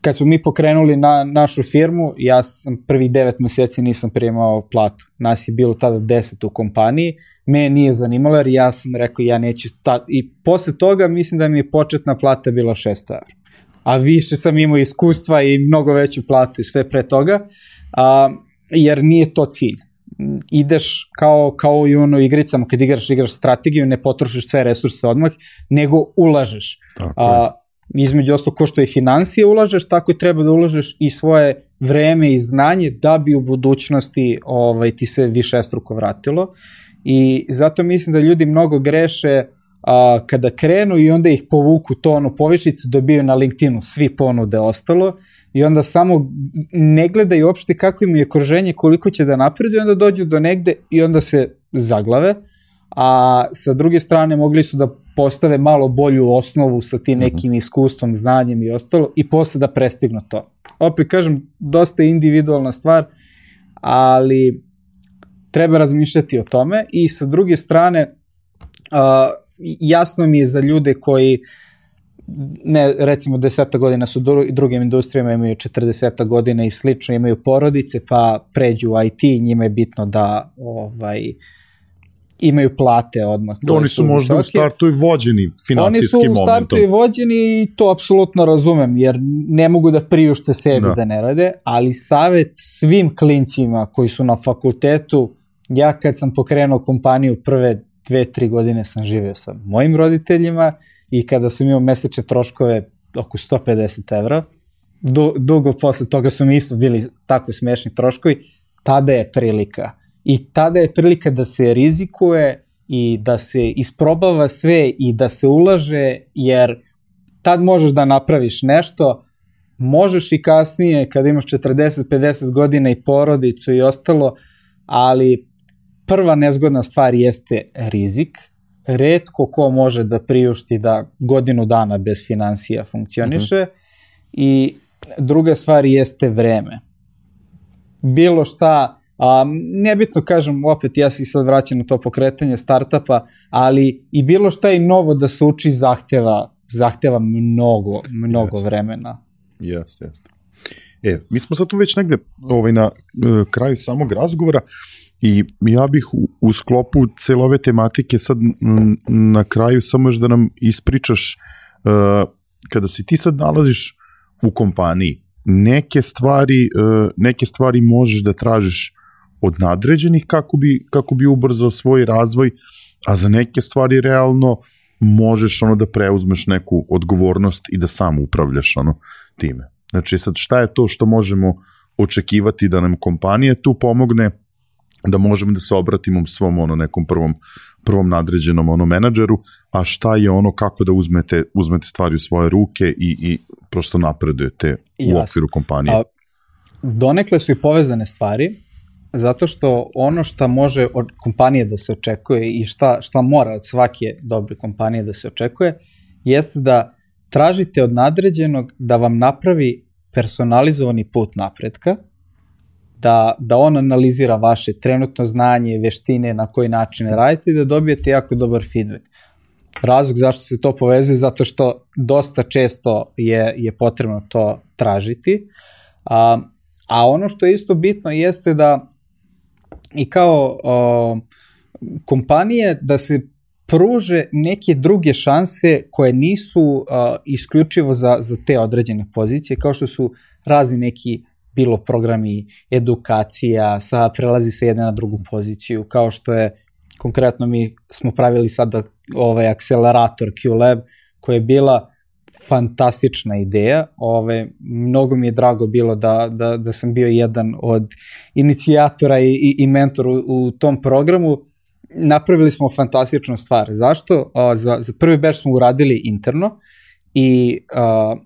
Speaker 2: kad smo mi pokrenuli na, našu firmu, ja sam prvi devet meseci nisam primao platu. Nas je bilo tada deset u kompaniji. Me nije zanimalo jer ja sam rekao ja neću... Ta... I posle toga mislim da mi je početna plata bila 600 evra. A više sam imao iskustva i mnogo veću platu i sve pre toga, a, jer nije to cilj ideš kao, kao i ono igricama, kad igraš, igraš strategiju, ne potrošiš sve resurse odmah, nego ulažeš. Tako A, između ostalo, ko što i financije ulažeš, tako i treba da ulažeš i svoje vreme i znanje da bi u budućnosti ovaj, ti se više struko vratilo. I zato mislim da ljudi mnogo greše a, kada krenu i onda ih povuku to ono povišicu, dobiju na LinkedInu svi ponude ostalo i onda samo ne gledaju uopšte kako im je okruženje, koliko će da napredu i onda dođu do negde i onda se zaglave, a sa druge strane mogli su da postave malo bolju osnovu sa tim mhm. nekim iskustvom, znanjem i ostalo i posle da prestignu to. Opet kažem, dosta individualna stvar, ali treba razmišljati o tome i sa druge strane, uh, jasno mi je za ljude koji uh, ne, recimo deseta godina su u drugim industrijama imaju 40 godina i slično, imaju porodice, pa pređu u IT, njima je bitno da ovaj, imaju plate odmah.
Speaker 1: Da, oni su, su možda visoke. u startu i vođeni financijskim momentom. Oni su u startu
Speaker 2: momentom. i vođeni i to apsolutno razumem, jer ne mogu da priušte sebi da. da ne rade, ali savet svim klincima koji su na fakultetu, ja kad sam pokrenuo kompaniju prve dve, tri godine sam živeo sa mojim roditeljima, i kada sam imao mesečne troškove oko 150 evra, du, dugo posle toga su mi isto bili tako smešni troškovi, tada je prilika. I tada je prilika da se rizikuje i da se isprobava sve i da se ulaže, jer tad možeš da napraviš nešto, možeš i kasnije kada imaš 40-50 godina i porodicu i ostalo, ali prva nezgodna stvar jeste rizik, redko ko može da priušti da godinu dana bez financija funkcioniše mm -hmm. i druga stvar jeste vreme. Bilo šta, a, nebitno kažem, opet ja se sad vraćam na to pokretanje startapa, ali i bilo šta i novo da se uči zahteva, zahteva mnogo, mnogo jest. vremena.
Speaker 1: Jeste, jeste. E, mi smo sad tu već negde ovaj, na uh, kraju samog razgovora. I ja bih u, u sklopu cele ove tematike sad na kraju samo još da nam ispričaš uh, kada se ti sad nalaziš u kompaniji, neke stvari, uh, neke stvari možeš da tražiš od nadređenih kako bi, kako bi ubrzao svoj razvoj, a za neke stvari realno možeš ono da preuzmeš neku odgovornost i da sam upravljaš ono time. Znači sad šta je to što možemo očekivati da nam kompanija tu pomogne da možemo da se obratimo svom ono nekom prvom prvom nadređenom ono menadžeru, a šta je ono kako da uzmete uzmete stvari u svoje ruke i i prosto napredujete u okviru kompanije. A,
Speaker 2: donekle su i povezane stvari, zato što ono što može od kompanije da se očekuje i šta, šta mora od svake dobre kompanije da se očekuje, jeste da tražite od nadređenog da vam napravi personalizovani put napretka, da, da on analizira vaše trenutno znanje, veštine, na koji način radite i da dobijete jako dobar feedback. Razlog zašto se to povezuje zato što dosta često je, je potrebno to tražiti. A, a ono što je isto bitno jeste da i kao o, kompanije da se pruže neke druge šanse koje nisu uh, isključivo za, za te određene pozicije, kao što su razni neki bilo programi edukacija, sa, prelazi se jedne na drugu poziciju, kao što je konkretno mi smo pravili sada ovaj akcelerator QLab, koja je bila fantastična ideja. Ove, mnogo mi je drago bilo da, da, da sam bio jedan od inicijatora i, i, i mentor u, u tom programu. Napravili smo fantastičnu stvar. Zašto? A, za, za prvi batch smo uradili interno i a,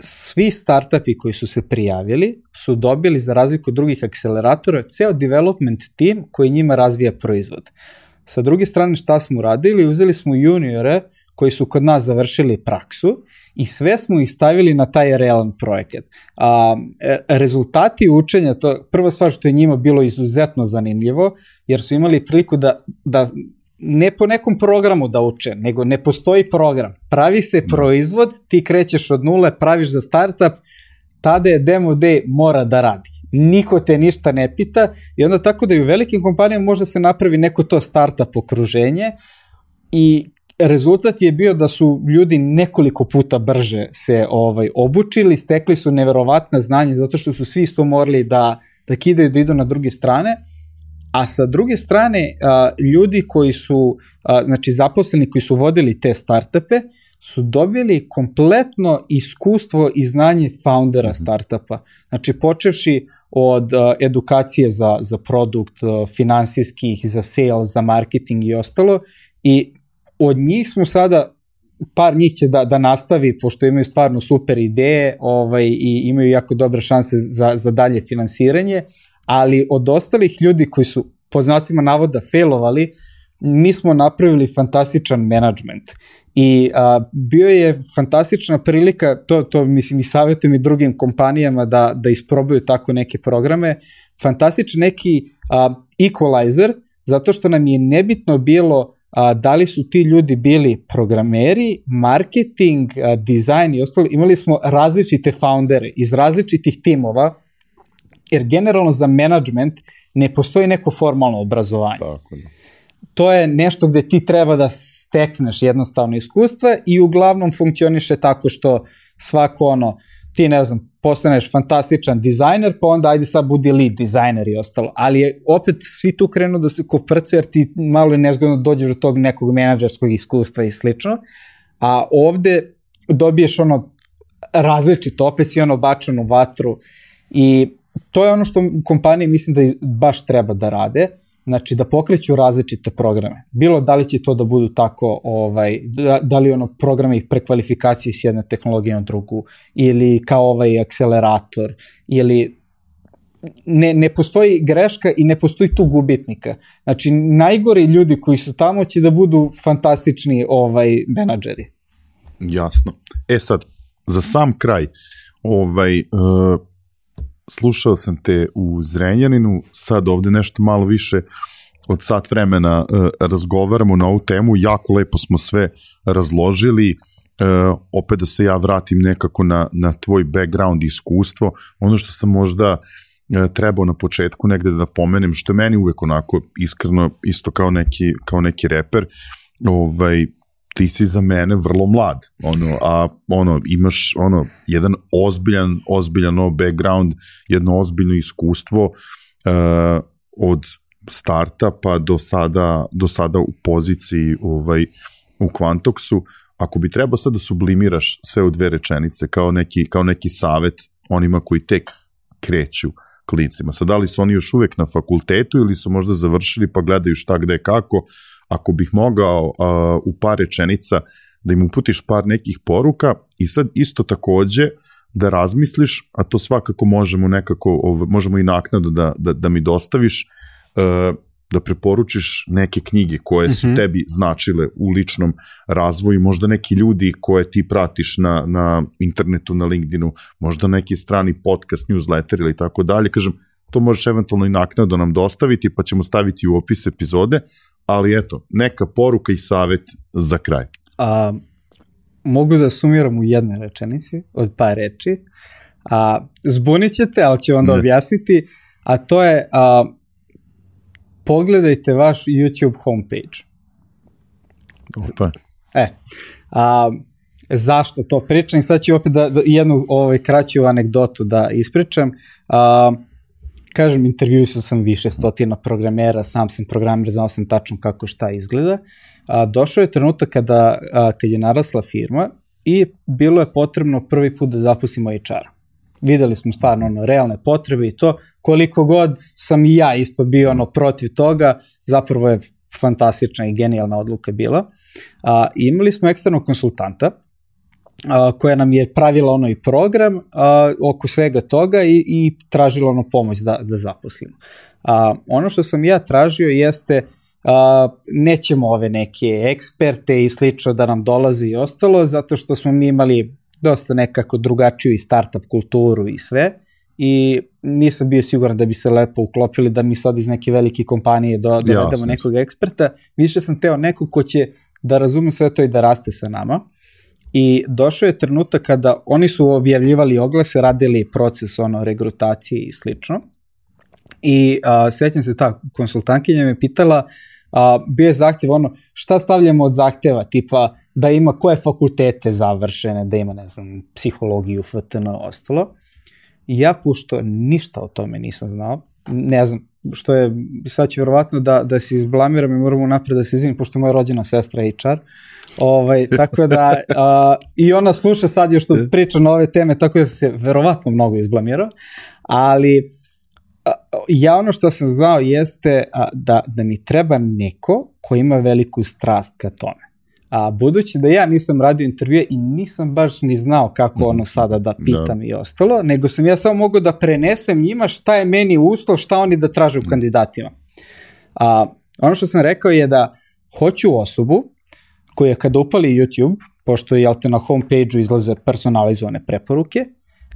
Speaker 2: svi startupi koji su se prijavili su dobili, za razliku od drugih akceleratora, ceo development team koji njima razvija proizvod. Sa druge strane, šta smo uradili? Uzeli smo juniore koji su kod nas završili praksu i sve smo ih stavili na taj realan projekat. A, e, rezultati učenja, to prva stvar što je njima bilo izuzetno zanimljivo, jer su imali priliku da, da ne po nekom programu da uče, nego ne postoji program. Pravi se da. proizvod, ti krećeš od nule, praviš za startup, tada je demo day mora da radi. Niko te ništa ne pita i onda tako da i u velikim kompanijama možda se napravi neko to startup okruženje i rezultat je bio da su ljudi nekoliko puta brže se ovaj obučili, stekli su neverovatna znanja zato što su svi isto morali da, da kidaju da idu na druge strane, a sa druge strane a, ljudi koji su, a, znači zaposleni koji su vodili te startupe, su dobili kompletno iskustvo i znanje foundera mhm. startupa. Znači počevši od uh, edukacije za, za produkt, uh, finansijskih, za sales, za marketing i ostalo i od njih smo sada par njih će da, da nastavi, pošto imaju stvarno super ideje ovaj, i imaju jako dobre šanse za, za dalje finansiranje, ali od ostalih ljudi koji su po znacima navoda failovali, mi smo napravili fantastičan management i a, bio je fantastična prilika, to, to mislim i savjetujem i drugim kompanijama da, da isprobaju tako neke programe, fantastičan neki a, equalizer, zato što nam je nebitno bilo a, da li su ti ljudi bili programeri, marketing, a, dizajn i ostalo, imali smo različite foundere iz različitih timova, jer generalno za management ne postoji neko formalno obrazovanje. Tako da. To je nešto gde ti treba da stekneš jednostavno iskustva i uglavnom funkcioniše tako što svako ono, ti ne znam, postaneš fantastičan dizajner, pa onda ajde sad budi lead dizajner i ostalo. Ali je opet svi tu krenu da se koprce, jer ti malo je nezgodno dođeš do tog nekog menadžerskog iskustva i slično. A ovde dobiješ ono različito, opet si ono bačan u vatru i to je ono što kompanije mislim da baš treba da rade. Znači da pokreću različite programe. Bilo da li će to da budu tako, ovaj, da, da li ono programe ih prekvalifikacije s jedne tehnologije na drugu, ili kao ovaj akcelerator, ili ne, ne postoji greška i ne postoji tu gubitnika. Znači, najgori ljudi koji su tamo će da budu fantastični ovaj, menadžeri.
Speaker 1: Jasno. E sad, za sam kraj, ovaj, uh, slušao sam te u Zrenjaninu, sad ovde nešto malo više od sat vremena uh, razgovaramo na ovu temu, jako lepo smo sve razložili, uh, opet da se ja vratim nekako na, na tvoj background iskustvo, ono što sam možda uh, trebao na početku negde da pomenem, što je meni uvek onako iskreno isto kao neki, kao neki reper, ovaj, ti si za mene vrlo mlad, ono, a ono, imaš ono, jedan ozbiljan, ozbiljan background, jedno ozbiljno iskustvo uh, od starta pa do sada, do sada u poziciji ovaj, u Quantoxu, ako bi trebao sad da sublimiraš sve u dve rečenice kao neki, kao neki savet onima koji tek kreću, klincima. Sad, da li su oni još uvek na fakultetu ili su možda završili pa gledaju šta, gde, kako, ako bih mogao a, u par rečenica da im uputiš par nekih poruka i sad isto takođe da razmisliš, a to svakako možemo nekako, ov, možemo i naknadu da, da, da mi dostaviš, uh, da preporučiš neke knjige koje su mm -hmm. tebi značile u ličnom razvoju, možda neki ljudi koje ti pratiš na, na internetu, na LinkedInu, možda neki strani podcast, newsletter ili tako dalje, kažem, to možeš eventualno i naknado nam dostaviti, pa ćemo staviti u opis epizode, ali eto, neka poruka i savet za kraj.
Speaker 2: A, mogu da sumiram u jednoj rečenici, od par reči. A, zbunit ćete, ali ću onda ne. objasniti, a to je a, pogledajte vaš YouTube homepage.
Speaker 1: Opa.
Speaker 2: E, a, zašto to pričam? Sad ću opet da, da jednu ovaj, kraću anegdotu da ispričam. A, kažem, intervjuisao sam više stotina programera, sam sam programer, znao sam tačno kako šta izgleda. A, došao je trenutak kada, a, kad je narasla firma i bilo je potrebno prvi put da zaposlimo HR-a videli smo stvarno ono, realne potrebe i to, koliko god sam i ja isto bio ono, protiv toga, zapravo je fantastična i genijalna odluka bila. A, imali smo eksternog konsultanta, koja nam je pravila ono i program a, oko svega toga i, i tražila ono pomoć da, da zaposlimo. A, ono što sam ja tražio jeste a, nećemo ove neke eksperte i slično da nam dolaze i ostalo, zato što smo mi imali dosta nekako drugačiju i startup kulturu i sve i nisam bio siguran da bi se lepo uklopili da mi sad iz neke velike kompanije do, dovedemo Jasne. nekog eksperta. Više sam teo nekog ko će da razume sve to i da raste sa nama. I došao je trenutak kada oni su objavljivali oglase, radili proces ono regrutacije i slično. I a, sećam se ta konsultantkinja me pitala a, bio je zahtjev ono šta stavljamo od zahteva tipa da ima koje fakultete završene, da ima ne znam psihologiju, FTN, ostalo. I ja pošto ništa o tome nisam znao, ne znam, što je, sad će verovatno da, da se izblamiram i moramo napred da se izvinim, pošto je moja rođena sestra HR. Ovaj, tako da, a, i ona sluša sad još što priča na ove teme, tako da se verovatno mnogo izblamirao, ali ja ono što sam znao jeste da, da mi treba neko ko ima veliku strast ka tome. A budući da ja nisam radio intervjue i nisam baš ni znao kako ono sada da pitam da. i ostalo, nego sam ja samo mogao da prenesem njima šta je meni uslov, šta oni da traže u mm. kandidatima. A, ono što sam rekao je da hoću osobu koja kada upali YouTube, pošto je te na homepage-u izlaze personalizovane preporuke,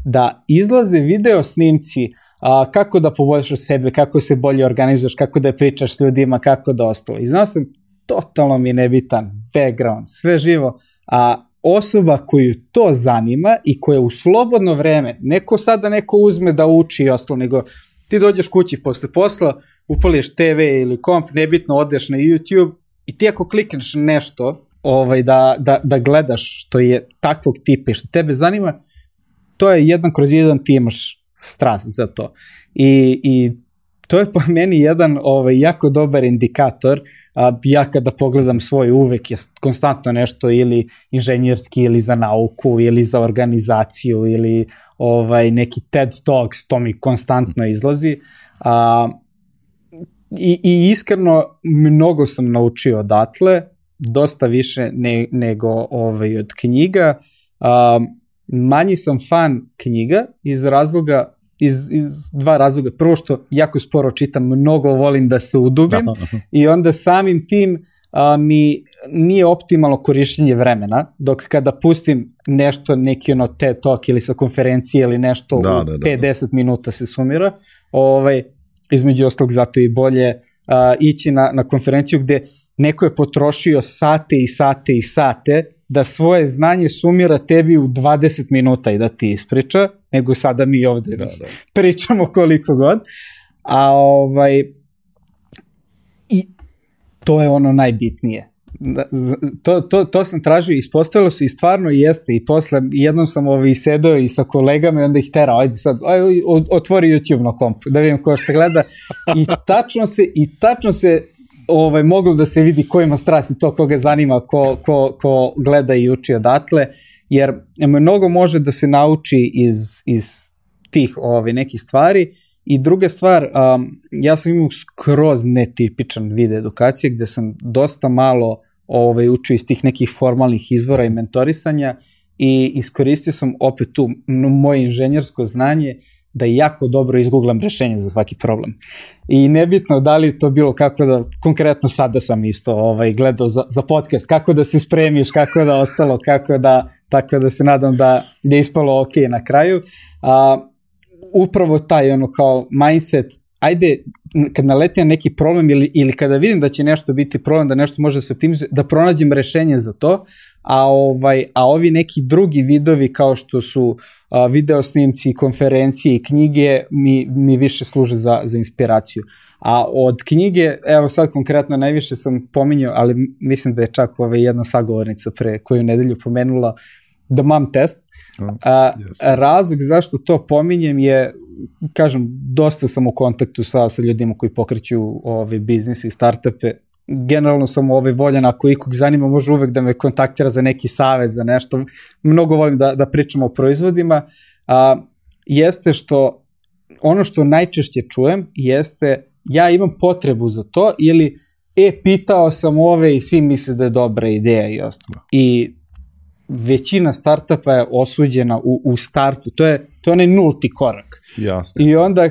Speaker 2: da izlaze video snimci a, kako da poboljšaš sebe, kako se bolje organizuješ, kako da pričaš s ljudima, kako da ostalo. I znao sam, totalno mi je nebitan background, sve živo, a osoba koju to zanima i koja u slobodno vreme, neko sada neko uzme da uči i ostalo, nego ti dođeš kući posle posla, upališ TV ili komp, nebitno odeš na YouTube i ti ako klikneš nešto ovaj, da, da, da gledaš što je takvog tipa i što tebe zanima, to je jedan kroz jedan ti imaš strast za to. I, i to je po meni jedan ovaj, jako dobar indikator. A, ja kada pogledam svoj uvek je konstantno nešto ili inženjerski ili za nauku ili za organizaciju ili ovaj, neki TED Talks, to mi konstantno izlazi. A, i, I iskreno mnogo sam naučio odatle, dosta više ne, nego ovaj, od knjiga. A, manji sam fan knjiga iz razloga iz, iz dva razloga. Prvo što jako sporo čitam, mnogo volim da se udubim da. i onda samim tim a, mi nije optimalno korišćenje vremena, dok kada pustim nešto, neki ono TED Talk ili sa konferencije ili nešto da, u da, da, 50 da. minuta se sumira, ovaj, između ostalog zato i bolje a, ići na, na konferenciju gde neko je potrošio sate i sate i sate da svoje znanje sumira tebi u 20 minuta i da ti ispriča, nego sada mi ovde da, da. pričamo koliko god. A ovaj, i to je ono najbitnije. Da, to, to, to sam tražio i ispostavilo se i stvarno jeste i posle jednom sam ovaj sedeo i sa kolegama i onda ih terao, ajde sad, aj, otvori YouTube na kompu da vidim ko što gleda i tačno se, i tačno se ovaj, moglo da se vidi ko ima strast i to koga zanima, ko, ko, ko gleda i uči odatle, jer mnogo može da se nauči iz, iz tih ovaj, nekih stvari. I druga stvar, um, ja sam imao skroz netipičan video edukacije gde sam dosta malo ovaj, učio iz tih nekih formalnih izvora i mentorisanja i iskoristio sam opet tu moje inženjersko znanje da jako dobro izgooglam rešenje za svaki problem. I nebitno da li to bilo kako da, konkretno sada sam isto ovaj, gledao za, za podcast, kako da se spremiš, kako da ostalo, kako da, tako da se nadam da, je ispalo ok na kraju. A, upravo taj ono kao mindset, ajde kad naleti na neki problem ili, ili kada vidim da će nešto biti problem, da nešto može da se optimizuje, da pronađem rešenje za to, a, ovaj, a ovi neki drugi vidovi kao što su a, video snimci, konferencije i knjige mi, mi više služe za, za inspiraciju. A od knjige, evo sad konkretno najviše sam pominjao, ali mislim da je čak ova jedna sagovornica pre koju nedelju pomenula, The Mom Test. A, yes, razlog zašto to pominjem je, kažem, dosta sam u kontaktu sa, sa ljudima koji pokreću ove biznis i startupe, generalno sam ovaj voljan, ako ikog zanima, može uvek da me kontaktira za neki savet, za nešto. Mnogo volim da, da pričam o proizvodima. A, jeste što, ono što najčešće čujem, jeste ja imam potrebu za to ili e, pitao sam ove i svi misle da je dobra ideja i ostalo. I većina startupa je osuđena u, u startu. To je, to je onaj nulti korak.
Speaker 1: Jasne.
Speaker 2: I onda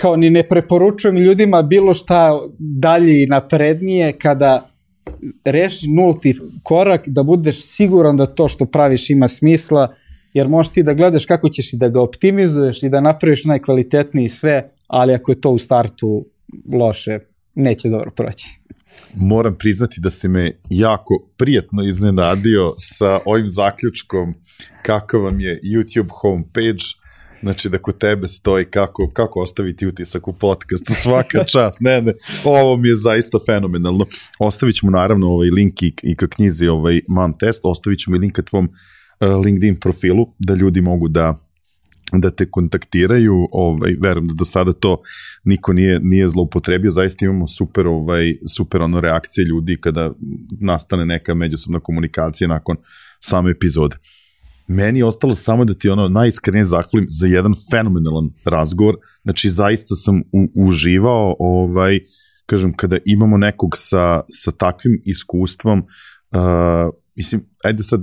Speaker 2: kao ni ne preporučujem ljudima bilo šta dalje i naprednije kada reši nulti korak da budeš siguran da to što praviš ima smisla jer možeš ti da gledaš kako ćeš i da ga optimizuješ i da napraviš najkvalitetniji sve, ali ako je to u startu loše, neće dobro proći
Speaker 1: moram priznati da se me jako prijatno iznenadio sa ovim zaključkom kako vam je YouTube homepage, znači da kod tebe stoji kako, kako ostaviti utisak u podcastu, svaka čast, ne, ne, ovo mi je zaista fenomenalno. Ostavit ćemo naravno ovaj link i, i ka knjizi ovaj Man Test, ostavit ćemo i link ka tvom uh, LinkedIn profilu, da ljudi mogu da da te kontaktiraju, ovaj, verujem da do sada to niko nije, nije zloupotrebio, zaista imamo super, ovaj, super ono reakcije ljudi kada nastane neka međusobna komunikacija nakon same epizode. Meni je ostalo samo da ti ono najiskrenije zahvalim za jedan fenomenalan razgovor, znači zaista sam u, uživao, ovaj, kažem, kada imamo nekog sa, sa takvim iskustvom, uh, mislim, ajde sad,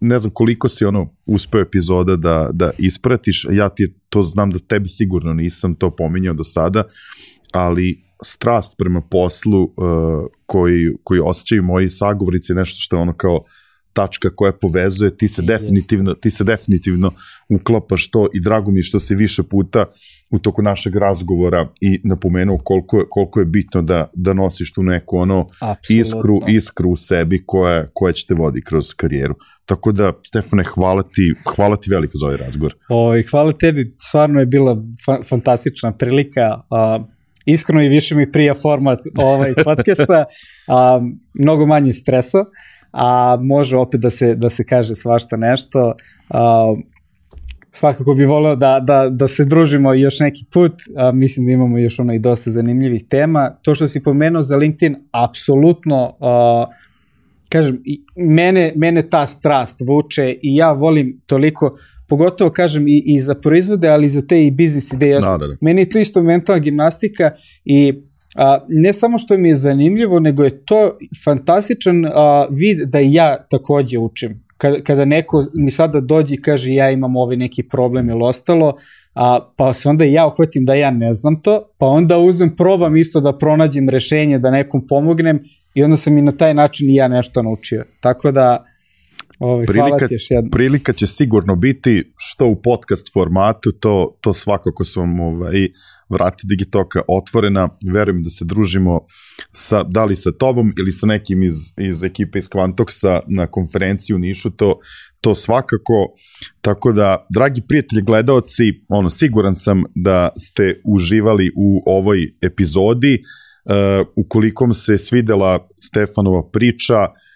Speaker 1: ne znam koliko si ono uspeo epizoda da, da ispratiš, ja ti to znam da tebi sigurno nisam to pominjao do sada, ali strast prema poslu uh, koji, koji osjećaju moji sagovornici nešto što je ono kao tačka koja povezuje, ti se definitivno, ti se definitivno uklapaš to i drago mi što se više puta u toku našeg razgovora i napomenuo koliko je, koliko je bitno da, da nosiš tu neku ono Absolutno. iskru, iskru u sebi koja, koja će te vodi kroz karijeru. Tako da, Stefane, hvala ti, hvala ti veliko za ovaj razgovor.
Speaker 2: O, i hvala tebi, stvarno je bila fa fantastična prilika. Uh, iskreno i više mi prija format ovaj podcasta, a, mnogo manje stresa, a može opet da se, da se kaže svašta nešto. A, svakako bi voleo da, da, da se družimo još neki put, a, mislim da imamo još ono i dosta zanimljivih tema. To što si pomenuo za LinkedIn, apsolutno, a, kažem, mene, mene ta strast vuče i ja volim toliko, pogotovo kažem i, i za proizvode, ali i za te i biznis ideje. Da, da, da. Meni je to isto mentalna gimnastika i a, ne samo što mi je zanimljivo, nego je to fantastičan a, vid da ja takođe učim kada, kada neko mi sada dođe i kaže ja imam ovaj neki problem ili ostalo, a, pa se onda ja uhvatim da ja ne znam to, pa onda uzmem, probam isto da pronađem rešenje, da nekom pomognem i onda sam i na taj način i ja nešto naučio. Tako da, Ovaj,
Speaker 1: prilika, prilika će sigurno biti što u podcast formatu, to, to svakako sam ovaj, vrati Digitoka otvorena, verujem da se družimo sa, da li sa tobom ili sa nekim iz, iz ekipe iz Quantoksa na konferenciju u Nišu, to, to svakako, tako da, dragi prijatelji gledaoci, ono, siguran sam da ste uživali u ovoj epizodi, uh, ukoliko vam se svidela Stefanova priča, Uh,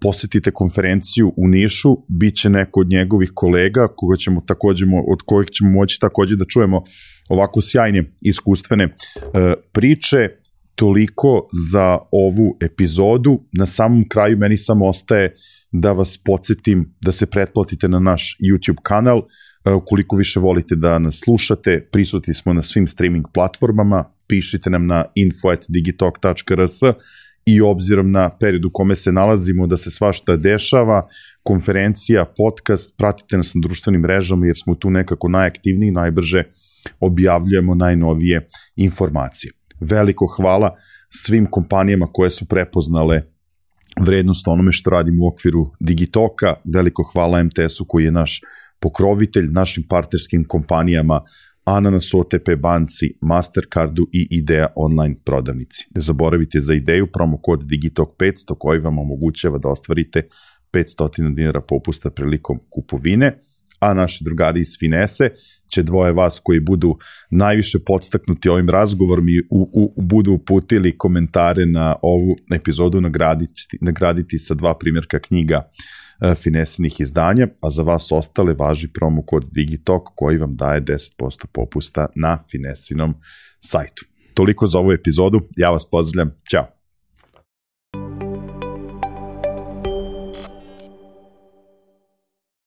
Speaker 1: posetite konferenciju u Nišu, bit će neko od njegovih kolega koga ćemo takođe, od kojih ćemo moći takođe da čujemo ovako sjajne iskustvene uh, priče. toliko za ovu epizodu. Na samom kraju meni samo ostaje da vas podsjetim da se pretplatite na naš YouTube kanal. E, ukoliko više volite da nas slušate, prisuti smo na svim streaming platformama, pišite nam na info.digitalk.rs i obzirom na period u kome se nalazimo da se svašta dešava, konferencija, podcast, pratite nas na društvenim mrežama jer smo tu nekako najaktivniji, najbrže objavljujemo najnovije informacije. Veliko hvala svim kompanijama koje su prepoznale vrednost onome što radimo u okviru Digitoka, veliko hvala MTS-u koji je naš pokrovitelj, našim partnerskim kompanijama Ananas OTP banci, Mastercardu i Idea online prodavnici. Ne zaboravite za ideju promo kod Digitalk 500 koji vam omogućava da ostvarite 500 dinara popusta prilikom kupovine, a naši drugari iz Finese će dvoje vas koji budu najviše podstaknuti ovim razgovorom i u, u, budu uputili komentare na ovu epizodu nagraditi, nagraditi sa dva primjerka knjiga E, finesinih izdanja, a za vas ostale važi promo kod Digitalk koji vam daje 10% popusta na Finesinom sajtu. Toliko za ovu epizodu, ja vas pozdravljam, ćao!